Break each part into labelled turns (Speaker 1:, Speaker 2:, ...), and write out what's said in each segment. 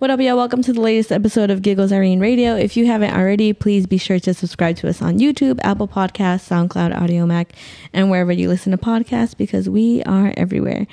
Speaker 1: What up, y'all? Welcome to the latest episode of Giggles Irene Radio. If you haven't already, please be sure to subscribe to us on YouTube, Apple Podcasts, SoundCloud, Audiomack, and wherever you listen to podcasts because we are everywhere.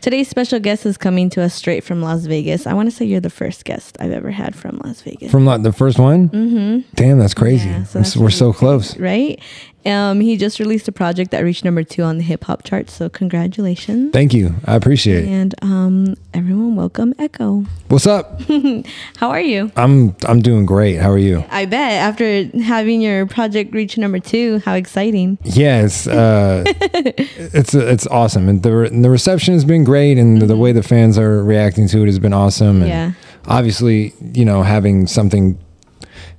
Speaker 1: Today's special guest is coming to us straight from Las Vegas. I want to say you're the first guest I've ever had from Las Vegas.
Speaker 2: From like the first one? Mm-hmm. Damn, that's crazy.
Speaker 1: Yeah, so that's
Speaker 2: We're so close.
Speaker 1: right? Um, he just released a project that reached number two on the hip hop chart. So congratulations.
Speaker 2: Thank you. I appreciate it.
Speaker 1: And um, everyone, welcome Ekoh.
Speaker 2: What's up?
Speaker 1: How are you?
Speaker 2: I'm I'm doing great. How are you?
Speaker 1: I bet after having your project reach number two, how exciting!
Speaker 2: Yeah, it's uh, it's it's awesome, and the re- the reception has been great, and the way the fans are reacting to it has been awesome. And
Speaker 1: Yeah.
Speaker 2: obviously, you know, having something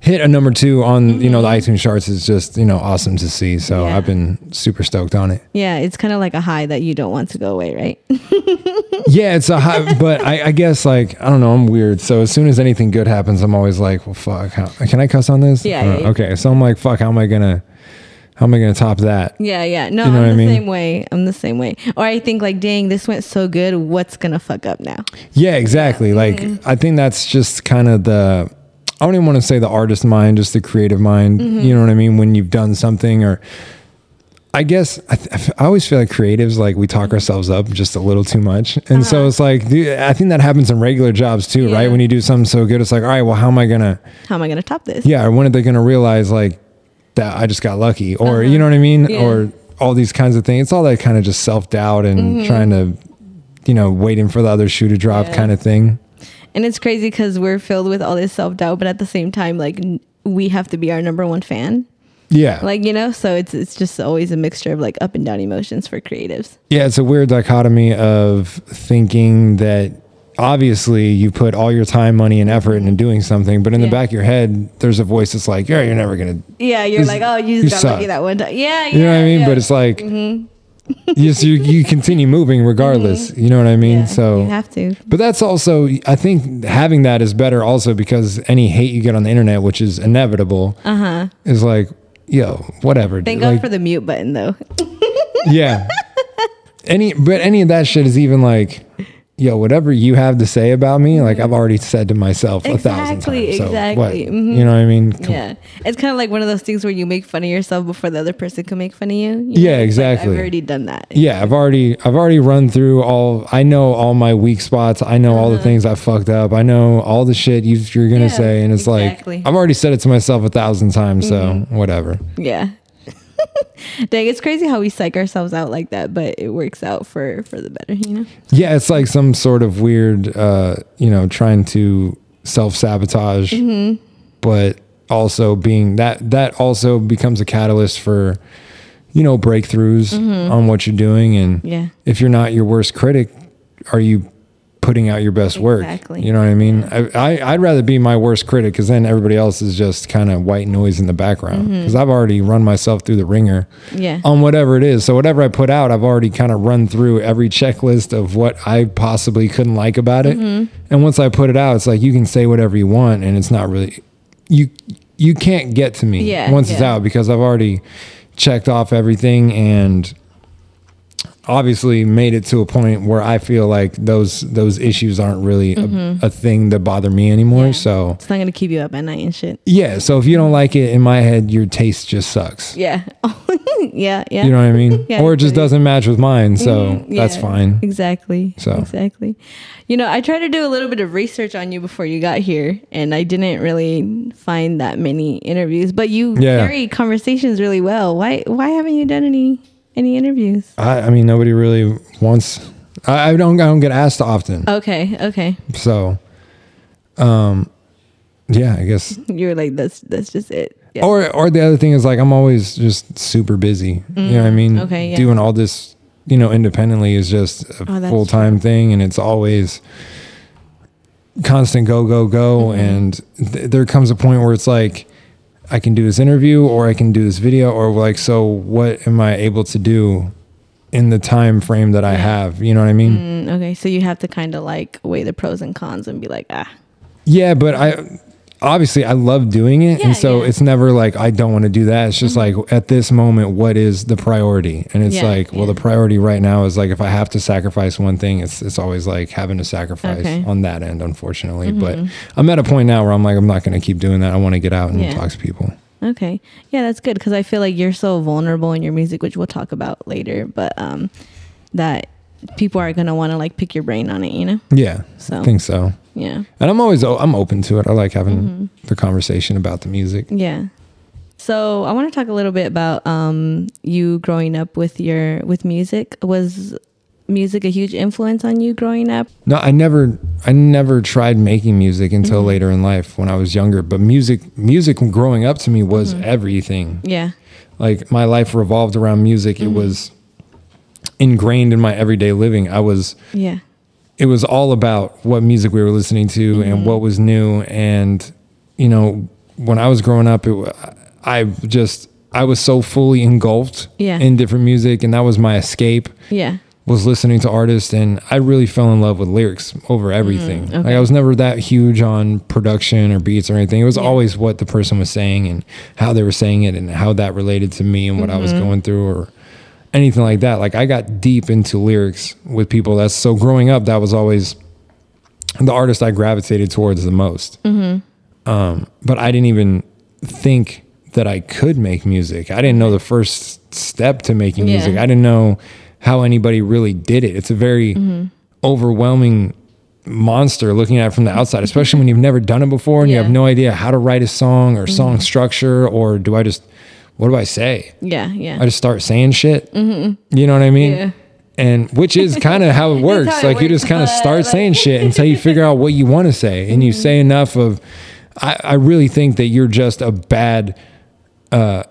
Speaker 2: hit a number two on you know the iTunes charts is just you know awesome to see. So
Speaker 1: Mm-hmm. Yeah.
Speaker 2: I've been super stoked on it.
Speaker 1: Yeah, it's kind of like a high that you don't want to go away, right?
Speaker 2: Yeah, it's a high, but I, I guess like I don't know. I'm weird, so as soon as anything good happens, I'm always like, well, fuck. How, can I cuss on this?
Speaker 1: Yeah,
Speaker 2: Uh,
Speaker 1: yeah, yeah.
Speaker 2: Okay, so I'm like, fuck. How am I gonna? How am I gonna top that?
Speaker 1: yeah, yeah. No,
Speaker 2: You know
Speaker 1: I'm the
Speaker 2: I mean?
Speaker 1: same way. I'm the same way. Or I think like, dang, this went so good. What's gonna fuck up now?
Speaker 2: Yeah, exactly. Like
Speaker 1: Mm-hmm.
Speaker 2: I think that's just kind of the I don't even want to say the artist mind, just the creative mind.
Speaker 1: Mm-hmm.
Speaker 2: You know what I mean? When you've done something or I guess I, th- I always feel like creatives like we
Speaker 1: Mm-hmm.
Speaker 2: talk ourselves up just a little too much, and so it's like dude, I think that happens in regular jobs too,
Speaker 1: Uh-huh. Yeah.
Speaker 2: right? When you do something so good, it's like, all right, well, how am I gonna?
Speaker 1: How am I gonna top this?
Speaker 2: Yeah, or when are they gonna realize like that I just got lucky, or you know what I mean,
Speaker 1: Uh-huh. Yeah.
Speaker 2: or all these kinds of things? It's all that kind of just self doubt and trying to, you know, waiting for the other shoe to drop
Speaker 1: Mm-hmm. Yeah.
Speaker 2: kind of thing.
Speaker 1: And it's crazy because we're filled with all this self doubt, but at the same time, like we have to be our number one fan.
Speaker 2: Yeah.
Speaker 1: Like you know, so it's it's just always a mixture of like up and down emotions for creatives.
Speaker 2: yeah, it's a weird dichotomy of thinking that obviously you put all your time, money, and effort into doing something, but in the back of your head, there's a voice that's like, yeah, you're never going to,
Speaker 1: Yeah, you're
Speaker 2: This-
Speaker 1: like, oh, you
Speaker 2: you
Speaker 1: got
Speaker 2: suck.
Speaker 1: lucky that one time. Yeah, yeah.
Speaker 2: you know what I mean?
Speaker 1: yeah. Mm-hmm.
Speaker 2: But it's like, you, just, you, you continue moving regardless. You know what I mean?
Speaker 1: Yeah,
Speaker 2: so,
Speaker 1: you have to.
Speaker 2: but that's also, I think having that is better also because any hate you get on the internet, which is inevitable,
Speaker 1: Uh huh.
Speaker 2: is like, yo, whatever.
Speaker 1: Thank
Speaker 2: like,
Speaker 1: God for the mute button though.
Speaker 2: yeah. Any but any of that shit is even like, yo, whatever you have to say about me, like I've already said to myself a thousand times. So
Speaker 1: exactly.
Speaker 2: what?
Speaker 1: Mhm.
Speaker 2: You know what I mean? Come-
Speaker 1: Yeah, it's kind of like one of those things where you make fun of yourself before the other person can make fun of you. you know?
Speaker 2: Yeah,
Speaker 1: like,
Speaker 2: exactly.
Speaker 1: I've already done that.
Speaker 2: Yeah, I've already I've already run through all I know all my weak spots. I know all the things I fucked up. I know all the shit you, you're gonna
Speaker 1: Uh-huh. Yeah,
Speaker 2: say, and it's
Speaker 1: exactly.
Speaker 2: like I've already said it to myself a thousand times. So whatever.
Speaker 1: Yeah. Dang, it's crazy how we psych ourselves out like that, but it works out for for the better, you know.
Speaker 2: Yeah, it's like some sort of weird, uh, you know, trying to self sabotage,
Speaker 1: Mm-hmm.
Speaker 2: but also being that that also becomes a catalyst for, you know, breakthroughs on what you're doing. And
Speaker 1: Mm-hmm. Yeah.
Speaker 2: if you're not your worst critic, are you putting out your best work?
Speaker 1: Exactly.
Speaker 2: You know what I mean? I, I I'd rather be my worst critic because then everybody else is just kind of white noise in the background
Speaker 1: Mm-hmm.
Speaker 2: because I've already run myself through the ringer
Speaker 1: Yeah.
Speaker 2: on whatever it is. So whatever I put out, I've already kind of run through every checklist of what I possibly couldn't like about it.
Speaker 1: Mm-hmm.
Speaker 2: And once I put it out, it's like you can say whatever you want, and it's not really you. You can't get to me
Speaker 1: Yeah,
Speaker 2: once it's out because I've already checked off everything and obviously made it to a point where I feel like those those issues aren't really a, a thing that bother me anymore.
Speaker 1: Mm-hmm. Yeah.
Speaker 2: So
Speaker 1: It's not gonna keep you up at night and shit.
Speaker 2: yeah, so if you don't like it, in my head, your taste just sucks.
Speaker 1: Yeah. yeah. Yeah.
Speaker 2: You know what I mean?
Speaker 1: Yeah,
Speaker 2: or it just doesn't match with mine, so
Speaker 1: Mhm,
Speaker 2: that's fine.
Speaker 1: Exactly.
Speaker 2: So.
Speaker 1: exactly. You know, I tried to do a little bit of research on you before you got here, and I didn't really find that many interviews. But you
Speaker 2: Yeah.
Speaker 1: carry conversations really well. Why? Why haven't you done any any interviews?
Speaker 2: I, I mean, nobody really wants. I, I don't. I don't get asked often,
Speaker 1: Okay. Okay.
Speaker 2: so, um, yeah, I guess.
Speaker 1: You're like that's that's just it. Yeah.
Speaker 2: Or or the other thing is like I'm always just super busy. you know what I mean?
Speaker 1: Mm, okay, yeah.
Speaker 2: Doing all this, you know, independently is just a
Speaker 1: Oh,
Speaker 2: full time thing, and it's always constant go go go.
Speaker 1: Mm-hmm.
Speaker 2: And th- there comes a point where it's like. I can do this interview or I can do this video or like so what am I able to do in the time frame that I have? You know what I mean?
Speaker 1: Mm, okay. So you have to kind of like weigh the pros and cons and be like, ah,
Speaker 2: Yeah, but I obviously I love doing it.
Speaker 1: Yeah,
Speaker 2: and so
Speaker 1: yeah.
Speaker 2: it's never like I don't want to do that. It's just like at this moment, what is the priority? And it's
Speaker 1: Yeah,
Speaker 2: like, well, the priority right now is like if I have to sacrifice one thing, it's it's always like having to sacrifice
Speaker 1: Okay. Mm-hmm.
Speaker 2: on that end, unfortunately. But I'm at a point now where I'm like, I'm not gonna keep doing that. I want to get out and talk to people.
Speaker 1: Okay. Yeah, that's good because I feel like you're so vulnerable in your music, which we'll talk about later, but um that people are going to want to like pick your brain on it, you know?
Speaker 2: Yeah.
Speaker 1: So,
Speaker 2: I think so.
Speaker 1: Yeah.
Speaker 2: And I'm always I'm open to it. I like having
Speaker 1: Mm-hmm.
Speaker 2: the conversation about the music.
Speaker 1: Yeah. So, I want to talk a little bit about um you growing up with your with music. Was music a huge influence on you growing up?
Speaker 2: No, I never I never tried making music until
Speaker 1: Mm-hmm.
Speaker 2: later in life when I was younger. But music music growing up to me was
Speaker 1: Mm-hmm.
Speaker 2: everything.
Speaker 1: Yeah.
Speaker 2: Like my life revolved around music.
Speaker 1: Mm-hmm.
Speaker 2: It was ingrained in my everyday living. I was
Speaker 1: Yeah.
Speaker 2: It was all about what music we were listening to
Speaker 1: Mm-hmm.
Speaker 2: and what was new and you know when i was growing up it, i just i was so fully engulfed
Speaker 1: Yeah.
Speaker 2: in different music and that was my escape
Speaker 1: Yeah.
Speaker 2: was listening to artists and i really fell in love with lyrics over everything
Speaker 1: okay.
Speaker 2: like i was never that huge on production or beats or anything it was
Speaker 1: Yeah.
Speaker 2: always what the person was saying and how they were saying it and how that related to me and what i was
Speaker 1: Mm-hmm.
Speaker 2: going through or anything like that. Like I got deep into lyrics with people. That's so growing up. That was always the artist I gravitated towards the most.
Speaker 1: Mm-hmm.
Speaker 2: Um, but I didn't even think that I could make music. I didn't know the first step to making
Speaker 1: Yeah.
Speaker 2: music. I didn't know how anybody really did it. It's a very
Speaker 1: Mm-hmm.
Speaker 2: overwhelming monster looking at it from the outside, especially when you've never done it before and you
Speaker 1: Yeah. Mm-hmm.
Speaker 2: have no idea how to write a song or song structure or do I just what do I say?
Speaker 1: Yeah. Yeah.
Speaker 2: I just start saying shit. You know what I mean?
Speaker 1: Yeah.
Speaker 2: And which is kind of how it works.
Speaker 1: how it
Speaker 2: like you
Speaker 1: works,
Speaker 2: just kind of start
Speaker 1: like-
Speaker 2: saying shit until you figure out what you want to say, and you say enough of. I, I really think that you're just a bad uh,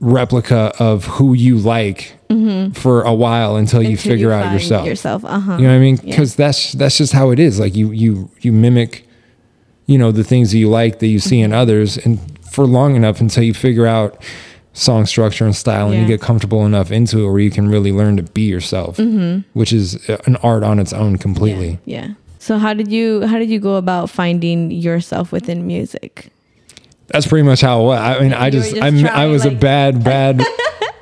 Speaker 2: replica of who you like for a while until you
Speaker 1: Until
Speaker 2: figure out
Speaker 1: find
Speaker 2: yourself.
Speaker 1: Yourself. Uh huh.
Speaker 2: You know what I mean?
Speaker 1: Yeah.
Speaker 2: Because that's that's just how it is. Like you you you mimic, you know, the things that you like that you see
Speaker 1: Mm-hmm.
Speaker 2: in others, and for long enough until you figure out song structure and style, and you get comfortable enough into it where you can really learn to be yourself, which is an art on its own completely.
Speaker 1: Mm-hmm. Yeah. So how did you how did you go about finding yourself within music?
Speaker 2: That's pretty much how it was. I mean, I just,
Speaker 1: just
Speaker 2: I
Speaker 1: trying,
Speaker 2: was a bad bad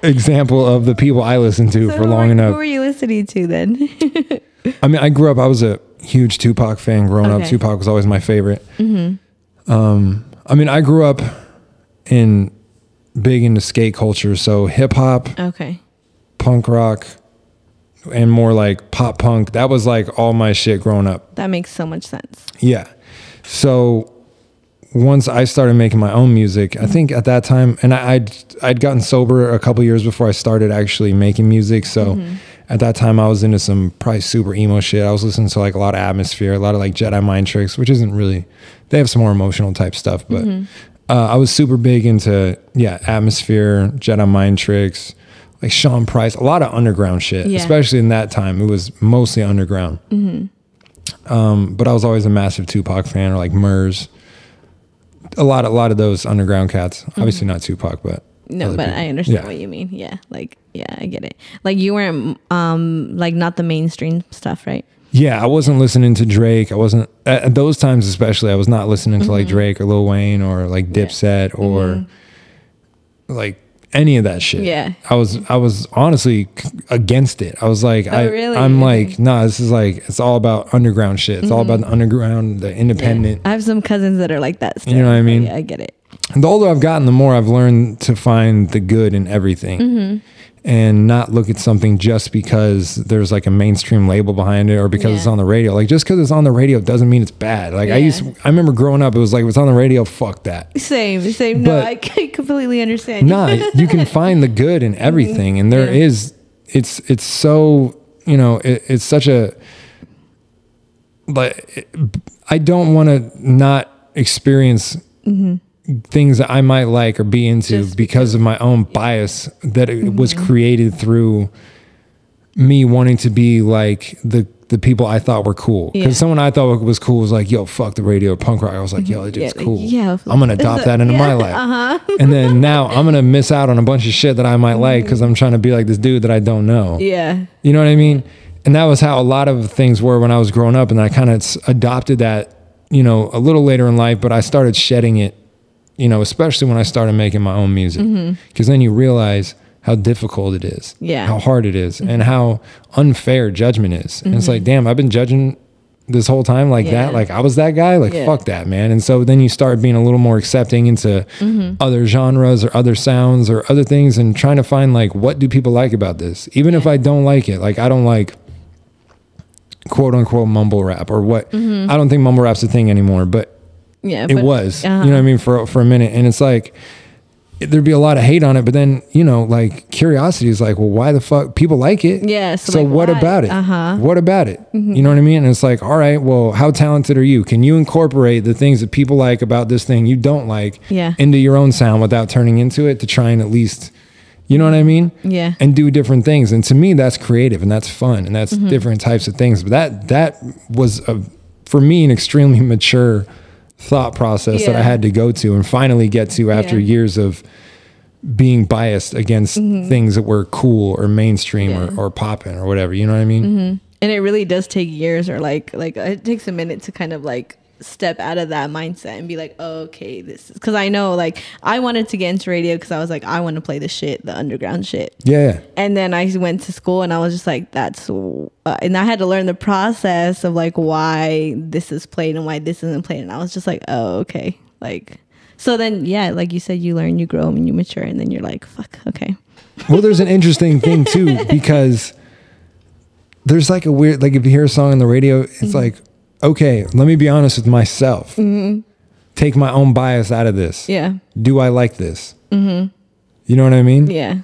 Speaker 2: example of the people I listened to
Speaker 1: So
Speaker 2: for long
Speaker 1: were,
Speaker 2: enough.
Speaker 1: Who were you listening to then?
Speaker 2: I mean, I grew up. I was a huge Tupac fan growing up.
Speaker 1: Okay. Mm-hmm.
Speaker 2: Tupac was always my favorite. Um, I mean, I grew up in big into skate culture, so hip hop,
Speaker 1: okay.
Speaker 2: punk rock, and more like pop punk. That was like all my shit growing up.
Speaker 1: That makes so much sense.
Speaker 2: Yeah. So once I started making my own music, I mm-hmm. think at that time, and I, I'd I'd gotten sober a couple years before I started actually making music. So mm-hmm. At that time, I was into some probably super emo shit. I was listening to like a lot of Atmosphere, a lot of like Jedi Mind Tricks, which isn't really. They have some more emotional type stuff, but uh, I was super big into yeah Atmosphere, Jedi Mind Tricks. Like Sean Price, a lot of underground shit,
Speaker 1: Yeah.
Speaker 2: especially in that time. It was mostly underground. Um, but I was always a massive Tupac fan, or like Murs. A lot, a lot of those underground cats. Obviously not Tupac, but
Speaker 1: No, but
Speaker 2: people.
Speaker 1: I understand
Speaker 2: Yeah.
Speaker 1: what you mean. Yeah. Like yeah, I get it. Like you weren't um like not the mainstream stuff, right?
Speaker 2: Yeah, I wasn't listening to Drake. I wasn't at at those times, especially. I was not listening to like Drake or Lil Wayne or like
Speaker 1: Mm-hmm. Yeah.
Speaker 2: Dipset or like any of that shit.
Speaker 1: Yeah.
Speaker 2: I was, I was honestly against it. I was like, I,
Speaker 1: Oh, really?
Speaker 2: I'm like, nah, this is like, it's all about underground shit. It's all about the underground, the
Speaker 1: Yeah.
Speaker 2: independent.
Speaker 1: I have some cousins that are like that. Still.
Speaker 2: You know what I mean?
Speaker 1: Yeah, I get it.
Speaker 2: the older I've gotten, the more I've learned to find the good in everything
Speaker 1: Mm-hmm.
Speaker 2: And not look at something just because there's like a mainstream label behind it or because it's on the radio. Like just because it's on the radio doesn't mean it's bad. Like I used, I remember growing up, it was like, if it's on the radio, fuck that.
Speaker 1: Same, same. No, I completely understand. you.
Speaker 2: nah, you can find the good in everything. And there
Speaker 1: Mm-hmm. Yeah.
Speaker 2: is, it's, it's so, you know, it, it's such a, like, I don't want to not experience things that I might like or be into
Speaker 1: Mm-hmm. Just
Speaker 2: because of my own bias that it was created through me wanting to be like the the people I thought were cool. Because
Speaker 1: Yeah.
Speaker 2: someone I thought was cool was like, "Yo, fuck the radio, punk rock." I was like, "Yo, that dude's
Speaker 1: Yeah,
Speaker 2: cool.
Speaker 1: yeah,
Speaker 2: I'm gonna adopt that into my life."
Speaker 1: Uh-huh.
Speaker 2: and then now I'm gonna miss out on a bunch of shit that I might like because I'm trying to be like this dude that I don't know.
Speaker 1: Yeah.
Speaker 2: You know what I mean? And that was how a lot of things were when I was growing up, and I kind of adopted that you know, a little later in life, but I started shedding it, you know, especially when I started making my own music. Mm-hmm. Because then you realize how difficult it is,
Speaker 1: Yeah.
Speaker 2: how hard it is, and mm-hmm. how unfair judgment is. And it's like, mm-hmm. damn, I've been judging this whole time like
Speaker 1: Yeah.
Speaker 2: that. Like I was that guy. Like
Speaker 1: Yeah.
Speaker 2: fuck that, man. And so then you start being a little more accepting into other genres or other sounds or other things, and trying to find like what do people like about this, even if I don't like it. Like I don't like quote unquote mumble rap or what. I don't think mumble rap's a thing anymore, but
Speaker 1: Yeah.
Speaker 2: it
Speaker 1: but-
Speaker 2: was.
Speaker 1: uh-huh.
Speaker 2: You know what I mean for for a minute, and it's like there'd be a lot of hate on it, but then you know, like curiosity is like, well, why the fuck people like it?
Speaker 1: Yeah, so,
Speaker 2: So,
Speaker 1: like,
Speaker 2: what
Speaker 1: why?
Speaker 2: about it?
Speaker 1: Uh-huh.
Speaker 2: What about it? You know what I mean? And it's like, all right, well, how talented are you? Can you incorporate the things that people like about this thing you don't like
Speaker 1: Yeah.
Speaker 2: into your own sound without turning into it to try and at least, you know what I mean?
Speaker 1: Yeah.
Speaker 2: And do different things. And to me, that's creative and that's fun and that's different types of things. But that that was a for me an extremely mature thought process that I had to go to and finally get to after
Speaker 1: Yeah.
Speaker 2: years of being biased against things that were cool or mainstream
Speaker 1: Mm-hmm. Yeah.
Speaker 2: or, or popping or whatever. You know what I mean?
Speaker 1: and it really does take years or like like it takes a minute to kind of like step out of that mindset and be like oh, okay this is because i know like i wanted to get into radio because i was like i want to play the shit the underground shit
Speaker 2: Yeah.
Speaker 1: and then i went to school and i was just like that's uh, and i had to learn the process of like why this is played and why this isn't played and i was just like oh okay like so then yeah like you said you learn you grow and you mature and then you're like fuck okay
Speaker 2: Well, there's an interesting thing too because there's like a weird like if you hear a song on the radio, it's
Speaker 1: Mm-hmm.
Speaker 2: like, okay, let me be honest with myself. Take my own bias out of this.
Speaker 1: yeah
Speaker 2: Do I like this? Mm-hmm. You know what I mean?
Speaker 1: yeah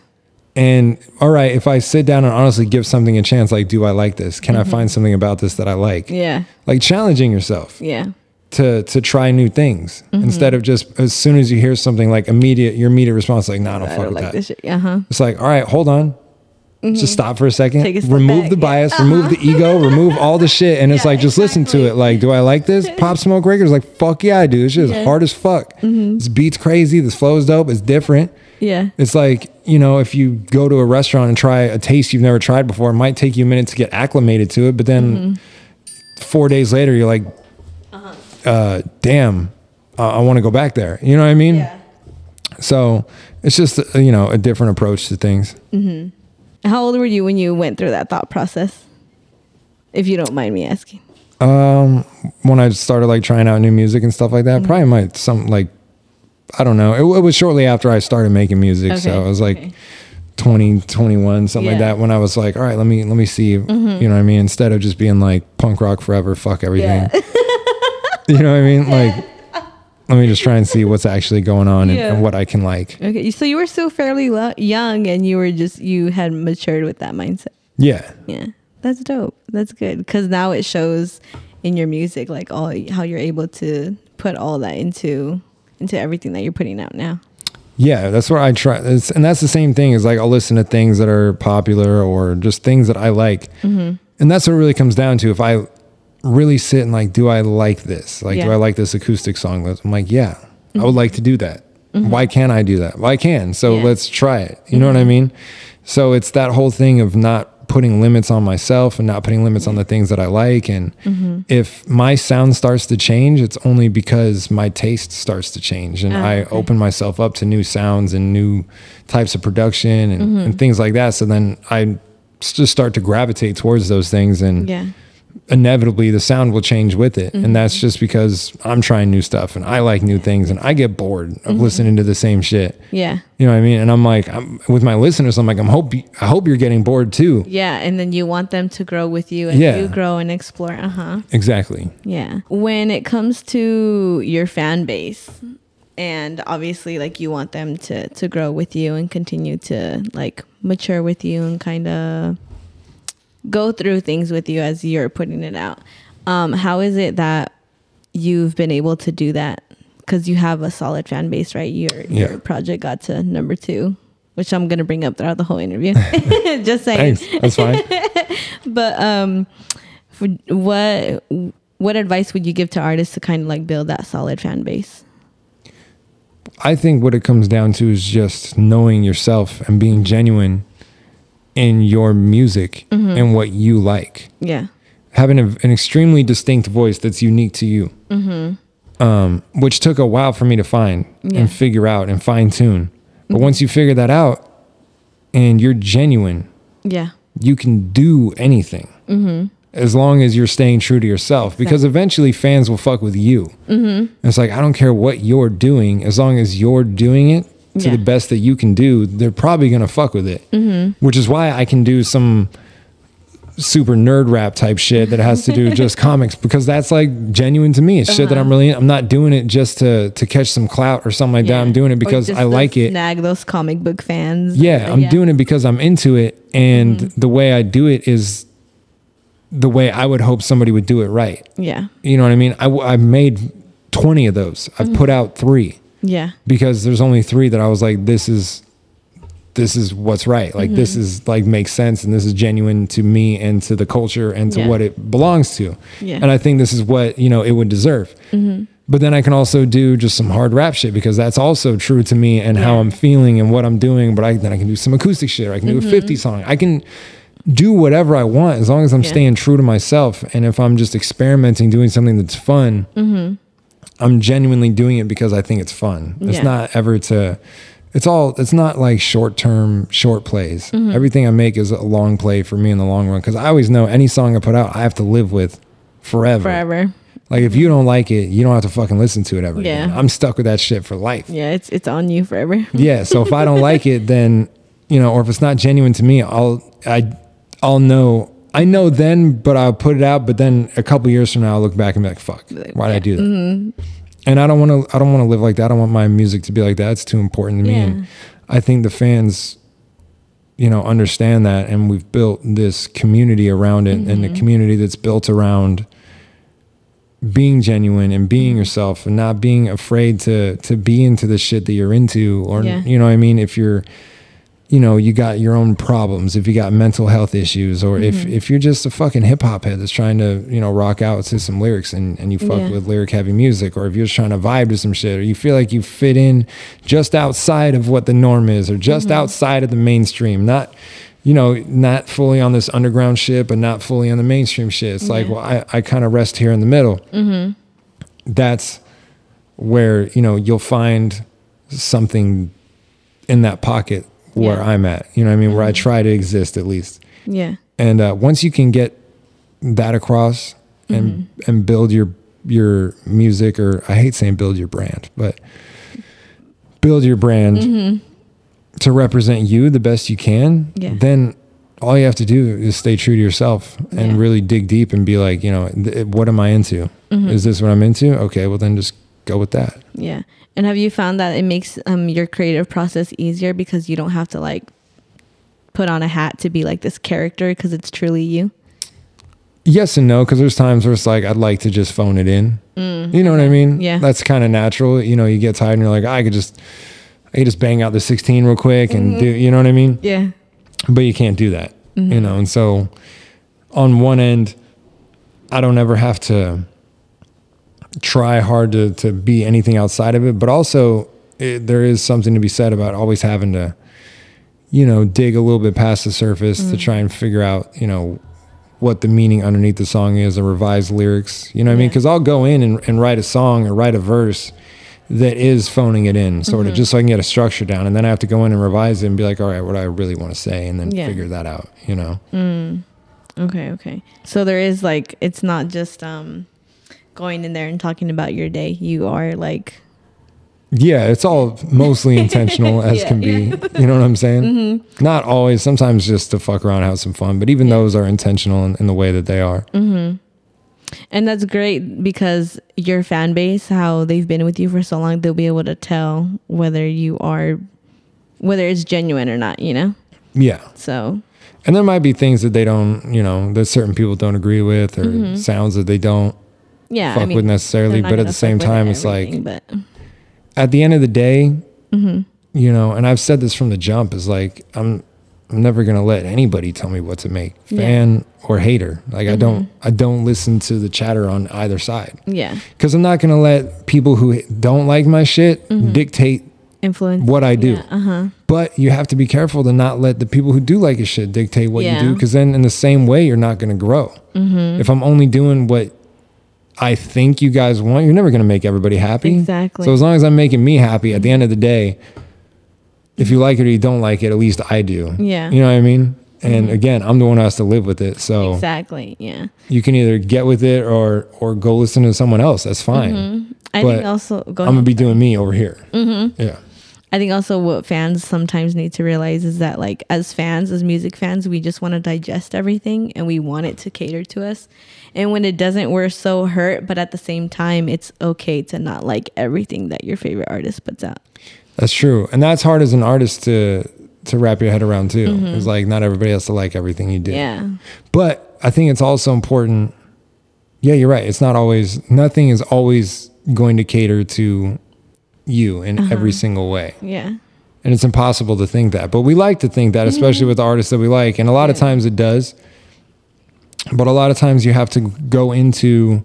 Speaker 2: And all right, if I sit down and honestly give something a chance, like, do I like this? Can I find something about this that I like?
Speaker 1: Mm-hmm. yeah
Speaker 2: Like challenging yourself
Speaker 1: yeah
Speaker 2: to to try new things
Speaker 1: Mm-hmm.
Speaker 2: instead of just as soon as you hear something like immediate your immediate response like, nah, I don't
Speaker 1: i
Speaker 2: fuck
Speaker 1: don't
Speaker 2: with
Speaker 1: like
Speaker 2: that.
Speaker 1: this shit uh-huh
Speaker 2: It's like, all right, hold on. Just stop for a second.
Speaker 1: Take a
Speaker 2: remove
Speaker 1: back,
Speaker 2: the
Speaker 1: yeah.
Speaker 2: bias, remove the ego, remove all the shit. And it's
Speaker 1: Yeah,
Speaker 2: like, just listen to it. Like, do I like this? Pop Smoke Records, like, fuck yeah, I do. This shit is
Speaker 1: Yeah.
Speaker 2: hard as fuck. This beat's crazy. This flow is dope. It's different.
Speaker 1: yeah
Speaker 2: It's like, you know, if you go to a restaurant and try a taste you've never tried before, it might take you a minute to get acclimated to it. But then
Speaker 1: Mm-hmm.
Speaker 2: four days later, you're like,
Speaker 1: Uh-huh.
Speaker 2: uh, damn, uh, I want to go back there. You know what I mean?
Speaker 1: yeah
Speaker 2: So it's just, uh, you know, a different approach to things.
Speaker 1: How old were you when you went through that thought process? If you don't mind me asking.
Speaker 2: Um, when I started like trying out new music and stuff like that,
Speaker 1: Mm-hmm.
Speaker 2: probably my some like I don't know. It, it was shortly after I started making music,
Speaker 1: Okay,
Speaker 2: so it was like
Speaker 1: okay.
Speaker 2: 20, 21, something like that. When I was like, all right, let me let me see, you know what I mean. Instead of just being like punk rock forever, fuck everything.
Speaker 1: Yeah.
Speaker 2: you know what I mean? Like, let me just try and see what's actually going on and,
Speaker 1: Yeah.
Speaker 2: and what I can like.
Speaker 1: Okay, so you were still fairly lo- young, and you were just you had matured with that mindset.
Speaker 2: Yeah,
Speaker 1: Yeah, that's dope. That's good because now it shows in your music, like all how you're able to put all that into into everything that you're putting out now.
Speaker 2: Yeah, that's where I try. It's, and that's the same thing is like I'll listen to things that are popular or just things that I like.
Speaker 1: Mm-hmm.
Speaker 2: And that's what it really comes down to. If I really sit and like, do I like this? Like, do I like this acoustic song? I'm like, yeah, I would like to do that. Why can't I do that? Well, I can. So
Speaker 1: Mm-hmm. Yeah.
Speaker 2: let's try it. You know what I mean? So it's that whole thing of not putting limits on myself and not putting limits on the things that I like. And
Speaker 1: Mm-hmm.
Speaker 2: if my sound starts to change, it's only because my taste starts to change and
Speaker 1: Ah,
Speaker 2: I
Speaker 1: okay.
Speaker 2: open myself up to new sounds and new types of production and,
Speaker 1: Mm-hmm.
Speaker 2: and things like that. So then I just start to gravitate towards those things and
Speaker 1: Yeah,
Speaker 2: inevitably the sound will change with it.
Speaker 1: Mm-hmm.
Speaker 2: And that's just because I'm trying new stuff and I like new things and I get bored of
Speaker 1: Mm-hmm.
Speaker 2: listening to the same shit.
Speaker 1: yeah,
Speaker 2: You know what I mean? And I'm like, I'm, with my listeners, I'm like, I'm hope I hope you're getting bored too.
Speaker 1: yeah. And then you want them to grow with you, and
Speaker 2: Yeah.
Speaker 1: you grow and explore. Uh huh.
Speaker 2: Exactly.
Speaker 1: Yeah. When it comes to your fan base, and obviously like you want them to to grow with you and continue to like mature with you and kind of go through things with you as you're putting it out. Um, how is it that you've been able to do that? Because you have a solid fan base, right? Your
Speaker 2: Yeah.
Speaker 1: your project got to number two, which I'm gonna bring up throughout the whole interview. Just saying.
Speaker 2: Thanks. That's fine.
Speaker 1: But um, for what what advice would you give to artists to kind of like build that solid fan base?
Speaker 2: I think what it comes down to is just knowing yourself and being genuine in your music
Speaker 1: Mm-hmm.
Speaker 2: and what you like.
Speaker 1: Yeah,
Speaker 2: having a, an extremely distinct voice that's unique to you, um, which took a while for me to find
Speaker 1: Yeah.
Speaker 2: and figure out and fine tune. But once you figure that out and you're genuine,
Speaker 1: Yeah.
Speaker 2: you can do anything as long as you're staying true to yourself because eventually fans will fuck with you. Mm-hmm. It's like, I don't care what you're doing, as long as you're doing it to
Speaker 1: Yeah.
Speaker 2: the best that you can do, they're probably going to fuck with it. Mm-hmm. Which is why I can do some super nerd rap type shit that has to do with just comics because that's like genuine to me. It's shit that I'm really I'm not doing it just to to catch some clout or something like that. I'm doing it because I like it.
Speaker 1: Snag those comic book fans.
Speaker 2: Yeah, I'm doing it because I'm into it, and
Speaker 1: Mm-hmm.
Speaker 2: the way I do it is the way I would hope somebody would do it right.
Speaker 1: Yeah.
Speaker 2: You know what I mean? I, have made 20 of those. I've
Speaker 1: Mm-hmm.
Speaker 2: put out three
Speaker 1: Yeah.
Speaker 2: because there's only three that I was like, this is this is what's right. Like
Speaker 1: Mm-hmm.
Speaker 2: this is like makes sense, and this is genuine to me and to the culture and to
Speaker 1: Yeah.
Speaker 2: what it belongs to.
Speaker 1: Yeah.
Speaker 2: And I think this is what you know it would deserve.
Speaker 1: Mm-hmm.
Speaker 2: But then I can also do just some hard rap shit because that's also true to me and how I'm feeling and what I'm doing. But I then I can do some acoustic shit. Or I can do a 50 song. I can do whatever I want as long as I'm
Speaker 1: Yeah.
Speaker 2: staying true to myself. And if I'm just experimenting, doing something that's fun,
Speaker 1: Mm-hmm.
Speaker 2: I'm genuinely doing it because I think it's fun. It's
Speaker 1: Yeah.
Speaker 2: not ever to. It's all. It's not like short term, short plays.
Speaker 1: Mm-hmm.
Speaker 2: Everything I make is a long play for me in the long run because I always know any song I put out, I have to live with forever.
Speaker 1: Forever.
Speaker 2: Like if you don't like it, you don't have to fucking listen to it ever
Speaker 1: Yeah.
Speaker 2: again. I'm stuck with that shit for life.
Speaker 1: Yeah. It's it's on you forever.
Speaker 2: Yeah. So if I don't like it, then you know, or if it's not genuine to me, I'll I I'll know. I know then, but I'll put it out. But then a couple years from now, I'll look back and be like, "Fuck, why did I do that?"
Speaker 1: Mm-hmm.
Speaker 2: And I don't want to. I don't want to live like that. I don't want my music to be like that. It's too important to me.
Speaker 1: Yeah.
Speaker 2: And I think the fans, you know, understand that, and we've built this community around it, and
Speaker 1: Mm-hmm.
Speaker 2: the community that's built around being genuine and being yourself and not being afraid to to be into the shit that you're into or
Speaker 1: Yeah.
Speaker 2: you know what I mean if you're you know you got your own problems if you got mental health issues or
Speaker 1: Mm-hmm.
Speaker 2: if if you're just a fucking hip hop head that's trying to you know rock out to some lyrics and and you fuck
Speaker 1: Yeah.
Speaker 2: with lyric heavy music or if you're just trying to vibe to some shit or you feel like you fit in just outside of what the norm is or just
Speaker 1: Mm-hmm.
Speaker 2: outside of the mainstream not you know, not fully on this underground shit, but not fully on the mainstream shit. It's like, well, I, I kind of rest here in the middle. That's where, you know, you'll find something in that pocket where
Speaker 1: Yeah.
Speaker 2: I'm at. You know what I mean? Where I mm-hmm. try to exist at least.
Speaker 1: Yeah.
Speaker 2: And uh, once you can get that across and mm-hmm. and build your your music, or I hate saying build your brand, but build your brand mm-hmm. to represent you the best you can,
Speaker 1: Yeah.
Speaker 2: then all you have to do is stay true to yourself and
Speaker 1: Yeah.
Speaker 2: really dig deep and be like, you know, th- what am I into? Is this what I'm into? Okay, well then just go with that.
Speaker 1: Yeah. And have you found that it makes um your creative process easier because you don't have to like put on a hat to be like this character because it's truly you?
Speaker 2: Yes and no, because there's times where it's like I'd like to just phone it in. you know what I mean?
Speaker 1: Mm, Yeah.
Speaker 2: That's kind of natural. You know, you get tired and you're like, I could just, I could just bang out the 16 real quick and
Speaker 1: Mm-hmm.
Speaker 2: do. You know what I mean?
Speaker 1: Yeah.
Speaker 2: But you can't do that.
Speaker 1: Mm-hmm.
Speaker 2: You know, and so on one end, I don't ever have to try hard to to be anything outside of it. But also, it, there is something to be said about always having to, you know, dig a little bit past the surface
Speaker 1: Mm.
Speaker 2: to try and figure out, you know, what the meaning underneath the song is, or revise lyrics. You know what I mean? Because I'll go in and, and write a song or write a verse that is phoning it in, sort
Speaker 1: Mm-hmm.
Speaker 2: of, just so I can get a structure down, and then I have to go in and revise it and be like, all right, what do I really want to say, and then
Speaker 1: Yeah.
Speaker 2: figure that out. You know?
Speaker 1: Okay, okay. So there is like it's not just um going in there and talking about your day. You are like
Speaker 2: Yeah, it's all mostly intentional as
Speaker 1: Yeah,
Speaker 2: can be. You know what I'm saying? Mm-hmm. Not always. Sometimes just to fuck around, have some fun. But even those are intentional in, in the way that they are. Mm-hmm.
Speaker 1: and that's great because your fan base, how they've been with you for so long, they'll be able to tell whether you are whether it's genuine or not, you know?
Speaker 2: Yeah,
Speaker 1: So
Speaker 2: and there might be things that they don't, you know, that certain people don't agree with, or mm-hmm. sounds that they don't
Speaker 1: yeah,
Speaker 2: fuck
Speaker 1: I mean,
Speaker 2: with necessarily. But at the same time, it's like
Speaker 1: but
Speaker 2: at the end of the day, you know, and I've said this from the jump, is like I'm I'm never gonna let anybody tell me what to make,
Speaker 1: Yeah.
Speaker 2: fan or hater. Like I don't I don't listen to the chatter on either side.
Speaker 1: yeah.
Speaker 2: Because I'm not gonna let people who don't like my shit
Speaker 1: Mm-hmm.
Speaker 2: dictate
Speaker 1: influence
Speaker 2: what I do.
Speaker 1: Uh huh.
Speaker 2: But you have to be careful to not let the people who do like your shit dictate what
Speaker 1: Yeah.
Speaker 2: you do, because then in the same way, you're not going to grow.
Speaker 1: Mm-hmm.
Speaker 2: If I'm only doing what I think you guys want, you're never going to make everybody happy.
Speaker 1: Exactly.
Speaker 2: So as long as I'm making me happy, at the end of the day, if you like it or you don't like it, at least I do.
Speaker 1: Yeah.
Speaker 2: You know what I mean? And again, I'm the one who has to live with it. So
Speaker 1: Exactly. Yeah.
Speaker 2: you can either get with it or or go listen to someone else. That's fine.
Speaker 1: I
Speaker 2: But
Speaker 1: think also go
Speaker 2: I'm gonna be doing me over here. Mm-hmm. Yeah.
Speaker 1: I think also what fans sometimes need to realize is that like as fans, as music fans, we just want to digest everything and we want it to cater to us. And when it doesn't, we're so hurt. But at the same time, it's okay to not like everything that your favorite artist puts out.
Speaker 2: That's true, and that's hard as an artist to to wrap your head around too. Mm-hmm. It's like not everybody has to like everything you do.
Speaker 1: Yeah.
Speaker 2: But I think it's also important. Yeah, you're right. It's not always. Nothing is always going to cater to you in uh-huh. every single way,
Speaker 1: Yeah.
Speaker 2: and it's impossible to think that. But we like to think that, especially mm-hmm. with the artists that we like, and a lot of times it does. But a lot of times you have to go into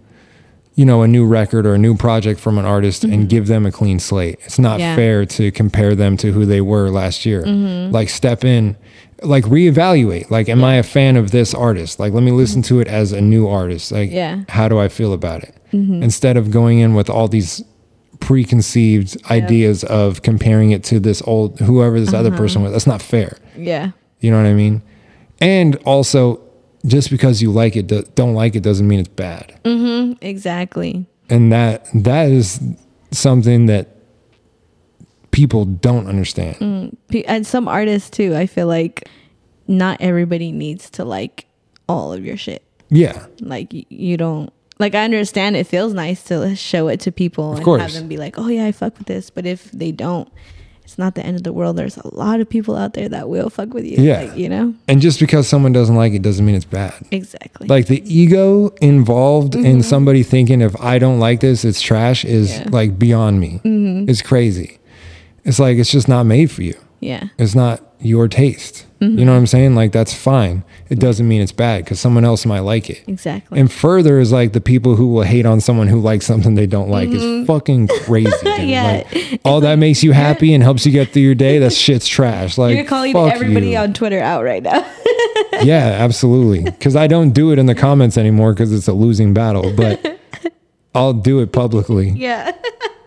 Speaker 2: you know, a new record or a new project from an artist and give them a clean slate. It's not
Speaker 1: Mm-hmm. Yeah.
Speaker 2: fair to compare them to who they were last year.
Speaker 1: Mm-hmm.
Speaker 2: Like step in, like reevaluate. Like, am I a fan of this artist? Like, let me listen to it as a new artist. Like,
Speaker 1: Mm-hmm. Yeah. Mm-hmm.
Speaker 2: how do I feel about it? Instead of going in with all these preconceived ideas of comparing it to this old whoever this
Speaker 1: Uh-huh.
Speaker 2: other person was. That's not fair.
Speaker 1: Yeah.
Speaker 2: You know what I mean? And also, just because you like it, do- don't like it, doesn't mean it's bad mm-hmm,
Speaker 1: Exactly.
Speaker 2: and that that is something that people don't understand mm,
Speaker 1: Pe- And some artists too, I feel like not everybody needs to like all of your shit.
Speaker 2: yeah
Speaker 1: Like you don't like I understand it feels nice to show it to people and
Speaker 2: course.
Speaker 1: have them be like, "Oh yeah, I fuck with this." But if they don't, it's not the end of the world. There's a lot of people out there that will fuck with you.
Speaker 2: Yeah.
Speaker 1: Like, you know?
Speaker 2: and just because someone doesn't like it doesn't mean it's bad
Speaker 1: Exactly.
Speaker 2: like the ego involved in mm-hmm. somebody thinking if i don't like this it's trash is
Speaker 1: Yeah.
Speaker 2: like beyond me mm-hmm. it's crazy it's like it's just not made for you
Speaker 1: yeah.
Speaker 2: it's not your taste you know what i'm saying like that's fine it doesn't mean it's bad because someone else might like it
Speaker 1: Exactly.
Speaker 2: and further is like the people who will hate on someone who likes something they don't like is fucking crazy.
Speaker 1: Mm-hmm. Yeah.
Speaker 2: Like, all that makes you happy and helps you get through your day, that shit's trash. Like
Speaker 1: You're calling everybody
Speaker 2: you.
Speaker 1: on Twitter out right now.
Speaker 2: Yeah, absolutely. Because I don't do it in the comments anymore because it's a losing battle, but I'll do it publicly.
Speaker 1: yeah.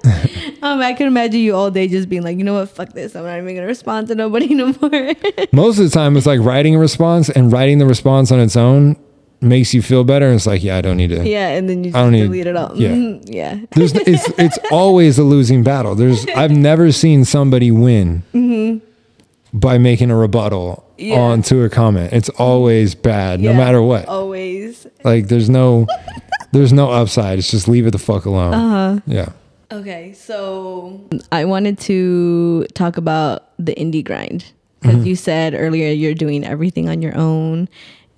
Speaker 1: um, I can imagine you all day just being like, you know what, fuck this. I'm not even gonna respond to nobody no more.
Speaker 2: Most of the time, it's like writing a response, and writing the response on its own makes you feel better. And it's like, yeah, I don't need to.
Speaker 1: yeah, and then you
Speaker 2: I don't need-
Speaker 1: delete it all.
Speaker 2: yeah.
Speaker 1: Yeah.
Speaker 2: There's, it's it's always a losing battle. There's I've never seen somebody win by making a rebuttal
Speaker 1: Mm-hmm. Yeah.
Speaker 2: onto a comment. It's always bad, no matter what.
Speaker 1: Always.
Speaker 2: Like there's no there's no upside. It's just leave it the fuck alone.
Speaker 1: Uh-huh.
Speaker 2: Yeah.
Speaker 1: Okay, so I wanted to talk about the indie grind because
Speaker 2: Mm-hmm.
Speaker 1: you said earlier you're doing everything on your own,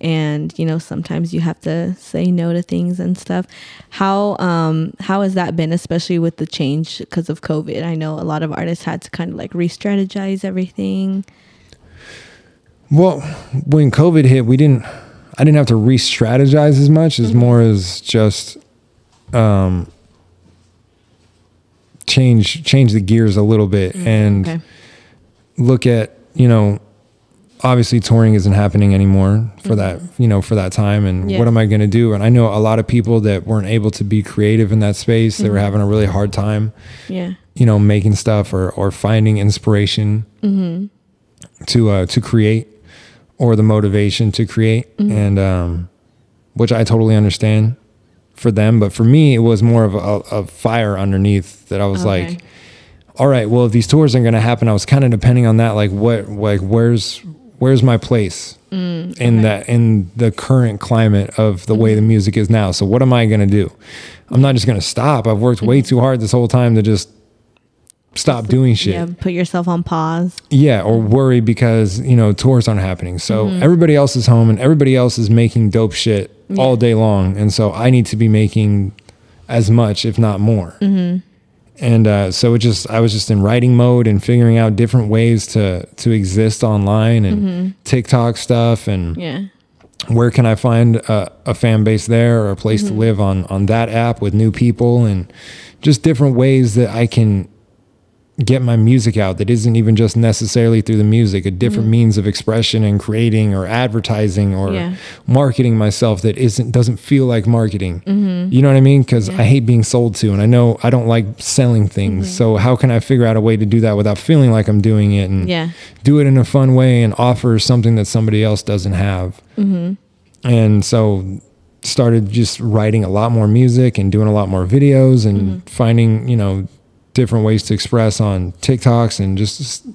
Speaker 1: and you know sometimes you have to say no to things and stuff. How um how has that been, especially with the change because of COVID? I know a lot of artists had to kind of like re-strategize everything.
Speaker 2: Well, when COVID hit, we didn't. I didn't have to re-strategize as much. As more as just um, change change the gears a little bit mm, and
Speaker 1: Okay.
Speaker 2: look at you know. Obviously, touring isn't happening anymore for mm-hmm. that you know for that time. And
Speaker 1: Yeah.
Speaker 2: what am I going to do? And I know a lot of people that weren't able to be creative in that space. They were mm-hmm. having a really hard time
Speaker 1: Yeah.
Speaker 2: you know making stuff or or finding inspiration mm-hmm. to uh to create or the motivation to create and um which I totally understand for them but for me it was more of a, a fire underneath that I was
Speaker 1: Okay.
Speaker 2: like all right well if these tours aren't going to happen I was kind of depending on that like what like where's where's my place mm, in that in the current climate of the way the mm-hmm. music is now so what am I going to do I'm not just going to stop I've worked way mm-hmm. too hard this whole time to just stop doing shit
Speaker 1: Yeah. Put yourself on pause.
Speaker 2: yeah, or worry because you know tours aren't happening. So mm-hmm. everybody else is home and everybody else is making dope shit all day long, and so I need to be making as much, if not more. Mm-hmm. And uh, so it just I was just in writing mode and figuring out different ways to to exist online and mm-hmm. TikTok stuff and
Speaker 1: Yeah.
Speaker 2: where can I find a, a fan base there or a place to mm-hmm. live on on that app with new people and just different ways that I can get my music out that isn't even just necessarily through the music, a different mm-hmm. means of expression and creating or advertising or
Speaker 1: Yeah.
Speaker 2: marketing myself that isn't doesn't feel like marketing. Mm-hmm. You know what I mean? Because I hate being sold to, and I know I don't like selling things. Mm-hmm. So how can I figure out a way to do that without feeling like I'm doing it and
Speaker 1: Yeah.
Speaker 2: do it in a fun way and offer something that somebody else doesn't have? And so started just writing a lot more music and doing a lot more videos and finding you know different ways to express on TikToks and just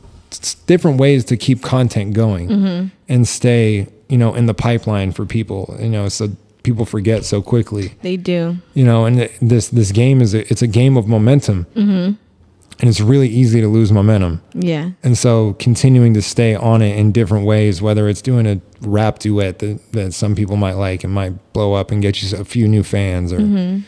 Speaker 2: different ways to keep content going mm-hmm. and stay you know in the pipeline for people you know so people forget so quickly.
Speaker 1: They do.
Speaker 2: you know and this this game is a, it's a game of momentum. Mm-hmm. And it's really easy to lose momentum.
Speaker 1: Yeah.
Speaker 2: and so continuing to stay on it in different ways, whether it's doing a rap duet that, that some people might like and might blow up and get you a few new fans, or mm-hmm.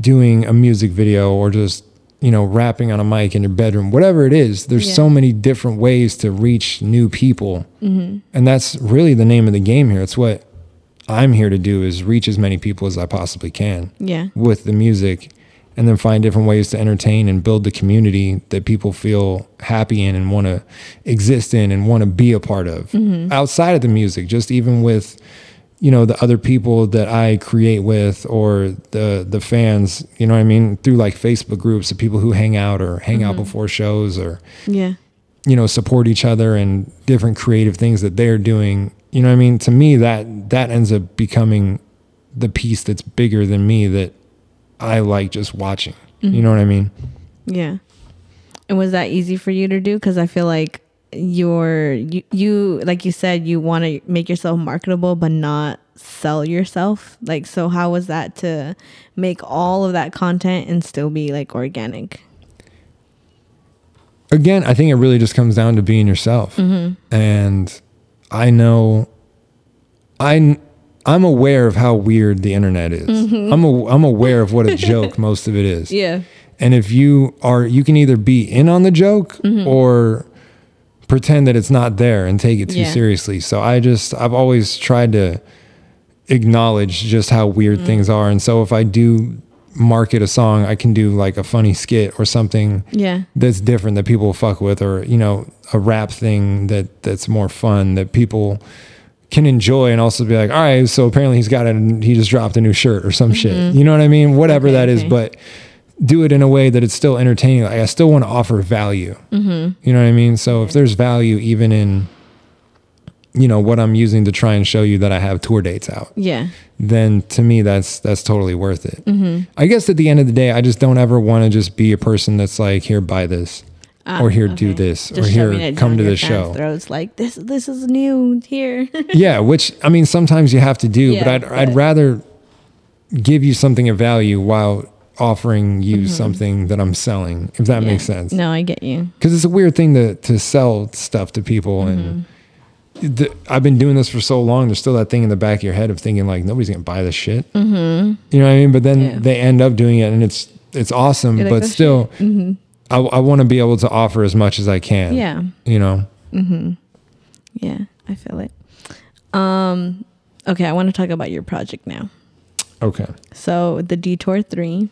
Speaker 2: doing a music video, or just, you know, rapping on a mic in your bedroom, whatever it is, there's
Speaker 1: Yeah.
Speaker 2: so many different ways to reach new people. Mm-hmm. And that's really the name of the game here. It's what I'm here to do is reach as many people as I possibly can
Speaker 1: Yeah.
Speaker 2: with the music and then find different ways to entertain and build the community that people feel happy in and want to exist in and want to be a part of mm-hmm. outside of the music just even with you know the other people that I create with or the the fans you know what I mean? Through like Facebook groups the people who hang out or hang out mm-hmm. before shows or
Speaker 1: Yeah.
Speaker 2: you know support each other and different creative things that they're doing. You know what i mean? To me that that ends up becoming the piece that's bigger than me that i like just watching. You mm-hmm. know what i mean?
Speaker 1: Yeah. And was that easy for you to do? Because I feel like you're you, you like you said you want to make yourself marketable but not sell yourself? Like so how was that to make all of that content and still be like organic?
Speaker 2: Again i think it really just comes down to being yourself. And i know i i'm aware of how weird the internet is. I'm a, i'm aware of what a joke most of it is.
Speaker 1: Yeah.
Speaker 2: And if you are, you can either be in on the joke
Speaker 1: Mm-hmm.
Speaker 2: or pretend that it's not there and take it too
Speaker 1: Yeah.
Speaker 2: seriously. So I just, I've always tried to acknowledge just how weird
Speaker 1: Mm.
Speaker 2: things are. And so if I do market a song, I can do like a funny skit or something
Speaker 1: yeah
Speaker 2: that's different that people will fuck with, or, you know, a rap thing that that's more fun that people can enjoy and also be like, all right, so apparently he's got it and he just dropped a new shirt or some shit. You know what I mean? Whatever
Speaker 1: Mm-hmm. Okay,
Speaker 2: that is,
Speaker 1: okay.
Speaker 2: but do it in a way that it's still entertaining. Like I still want to offer value.
Speaker 1: Mm-hmm.
Speaker 2: You know what I mean? So if there's value even in, you know, what I'm using to try and show you that I have tour dates out,
Speaker 1: yeah
Speaker 2: then to me that's that's totally worth it.
Speaker 1: Mm-hmm.
Speaker 2: I guess at the end of the day, I just don't ever want to just be a person that's like, here, buy this,
Speaker 1: Ah,
Speaker 2: or here, do
Speaker 1: okay.
Speaker 2: this, or here, come to the show.
Speaker 1: throats like this this is new here
Speaker 2: yeah, which I mean, sometimes you have to do, but I'd I'd rather give you something of value while offering you
Speaker 1: Mm-hmm.
Speaker 2: something that I'm selling, if that
Speaker 1: Yeah.
Speaker 2: makes sense.
Speaker 1: no i get you
Speaker 2: Because it's a weird thing to to sell stuff to people, and
Speaker 1: Mm-hmm.
Speaker 2: the, I've been doing this for so long. There's still that thing in the back of your head of thinking like nobody's gonna buy this shit. Mm-hmm. You know what I mean? But then
Speaker 1: Yeah.
Speaker 2: they end up doing it, and it's it's awesome.
Speaker 1: Like,
Speaker 2: but
Speaker 1: "Oh,
Speaker 2: still, I I want to be able to offer as much as I can.
Speaker 1: yeah
Speaker 2: You know.
Speaker 1: yeah i feel it um okay i want to talk about your project now
Speaker 2: Okay.
Speaker 1: So the detour three,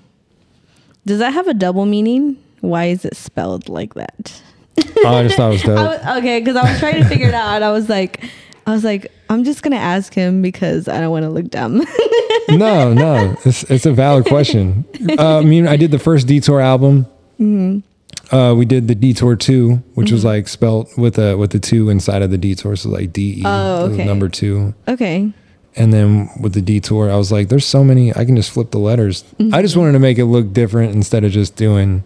Speaker 1: does that have a double meaning? Why is it spelled like that?
Speaker 2: Oh, I just thought it was dope.
Speaker 1: I was, okay, because I was trying to figure it out. I was like, I was like, I'm just gonna ask him because I don't want to look dumb.
Speaker 2: no, no, it's it's a valid question. Uh, I mean, I did the first Detour album.
Speaker 1: Mm-hmm.
Speaker 2: Uh, we did the Detour two, which was like spelt with a with the two inside of the Detour, so like D E
Speaker 1: Oh, okay.
Speaker 2: number two.
Speaker 1: okay.
Speaker 2: And then with the Detour, I was like, "There's so many. I can just flip the letters."
Speaker 1: Mm-hmm.
Speaker 2: I just wanted to make it look different instead of just doing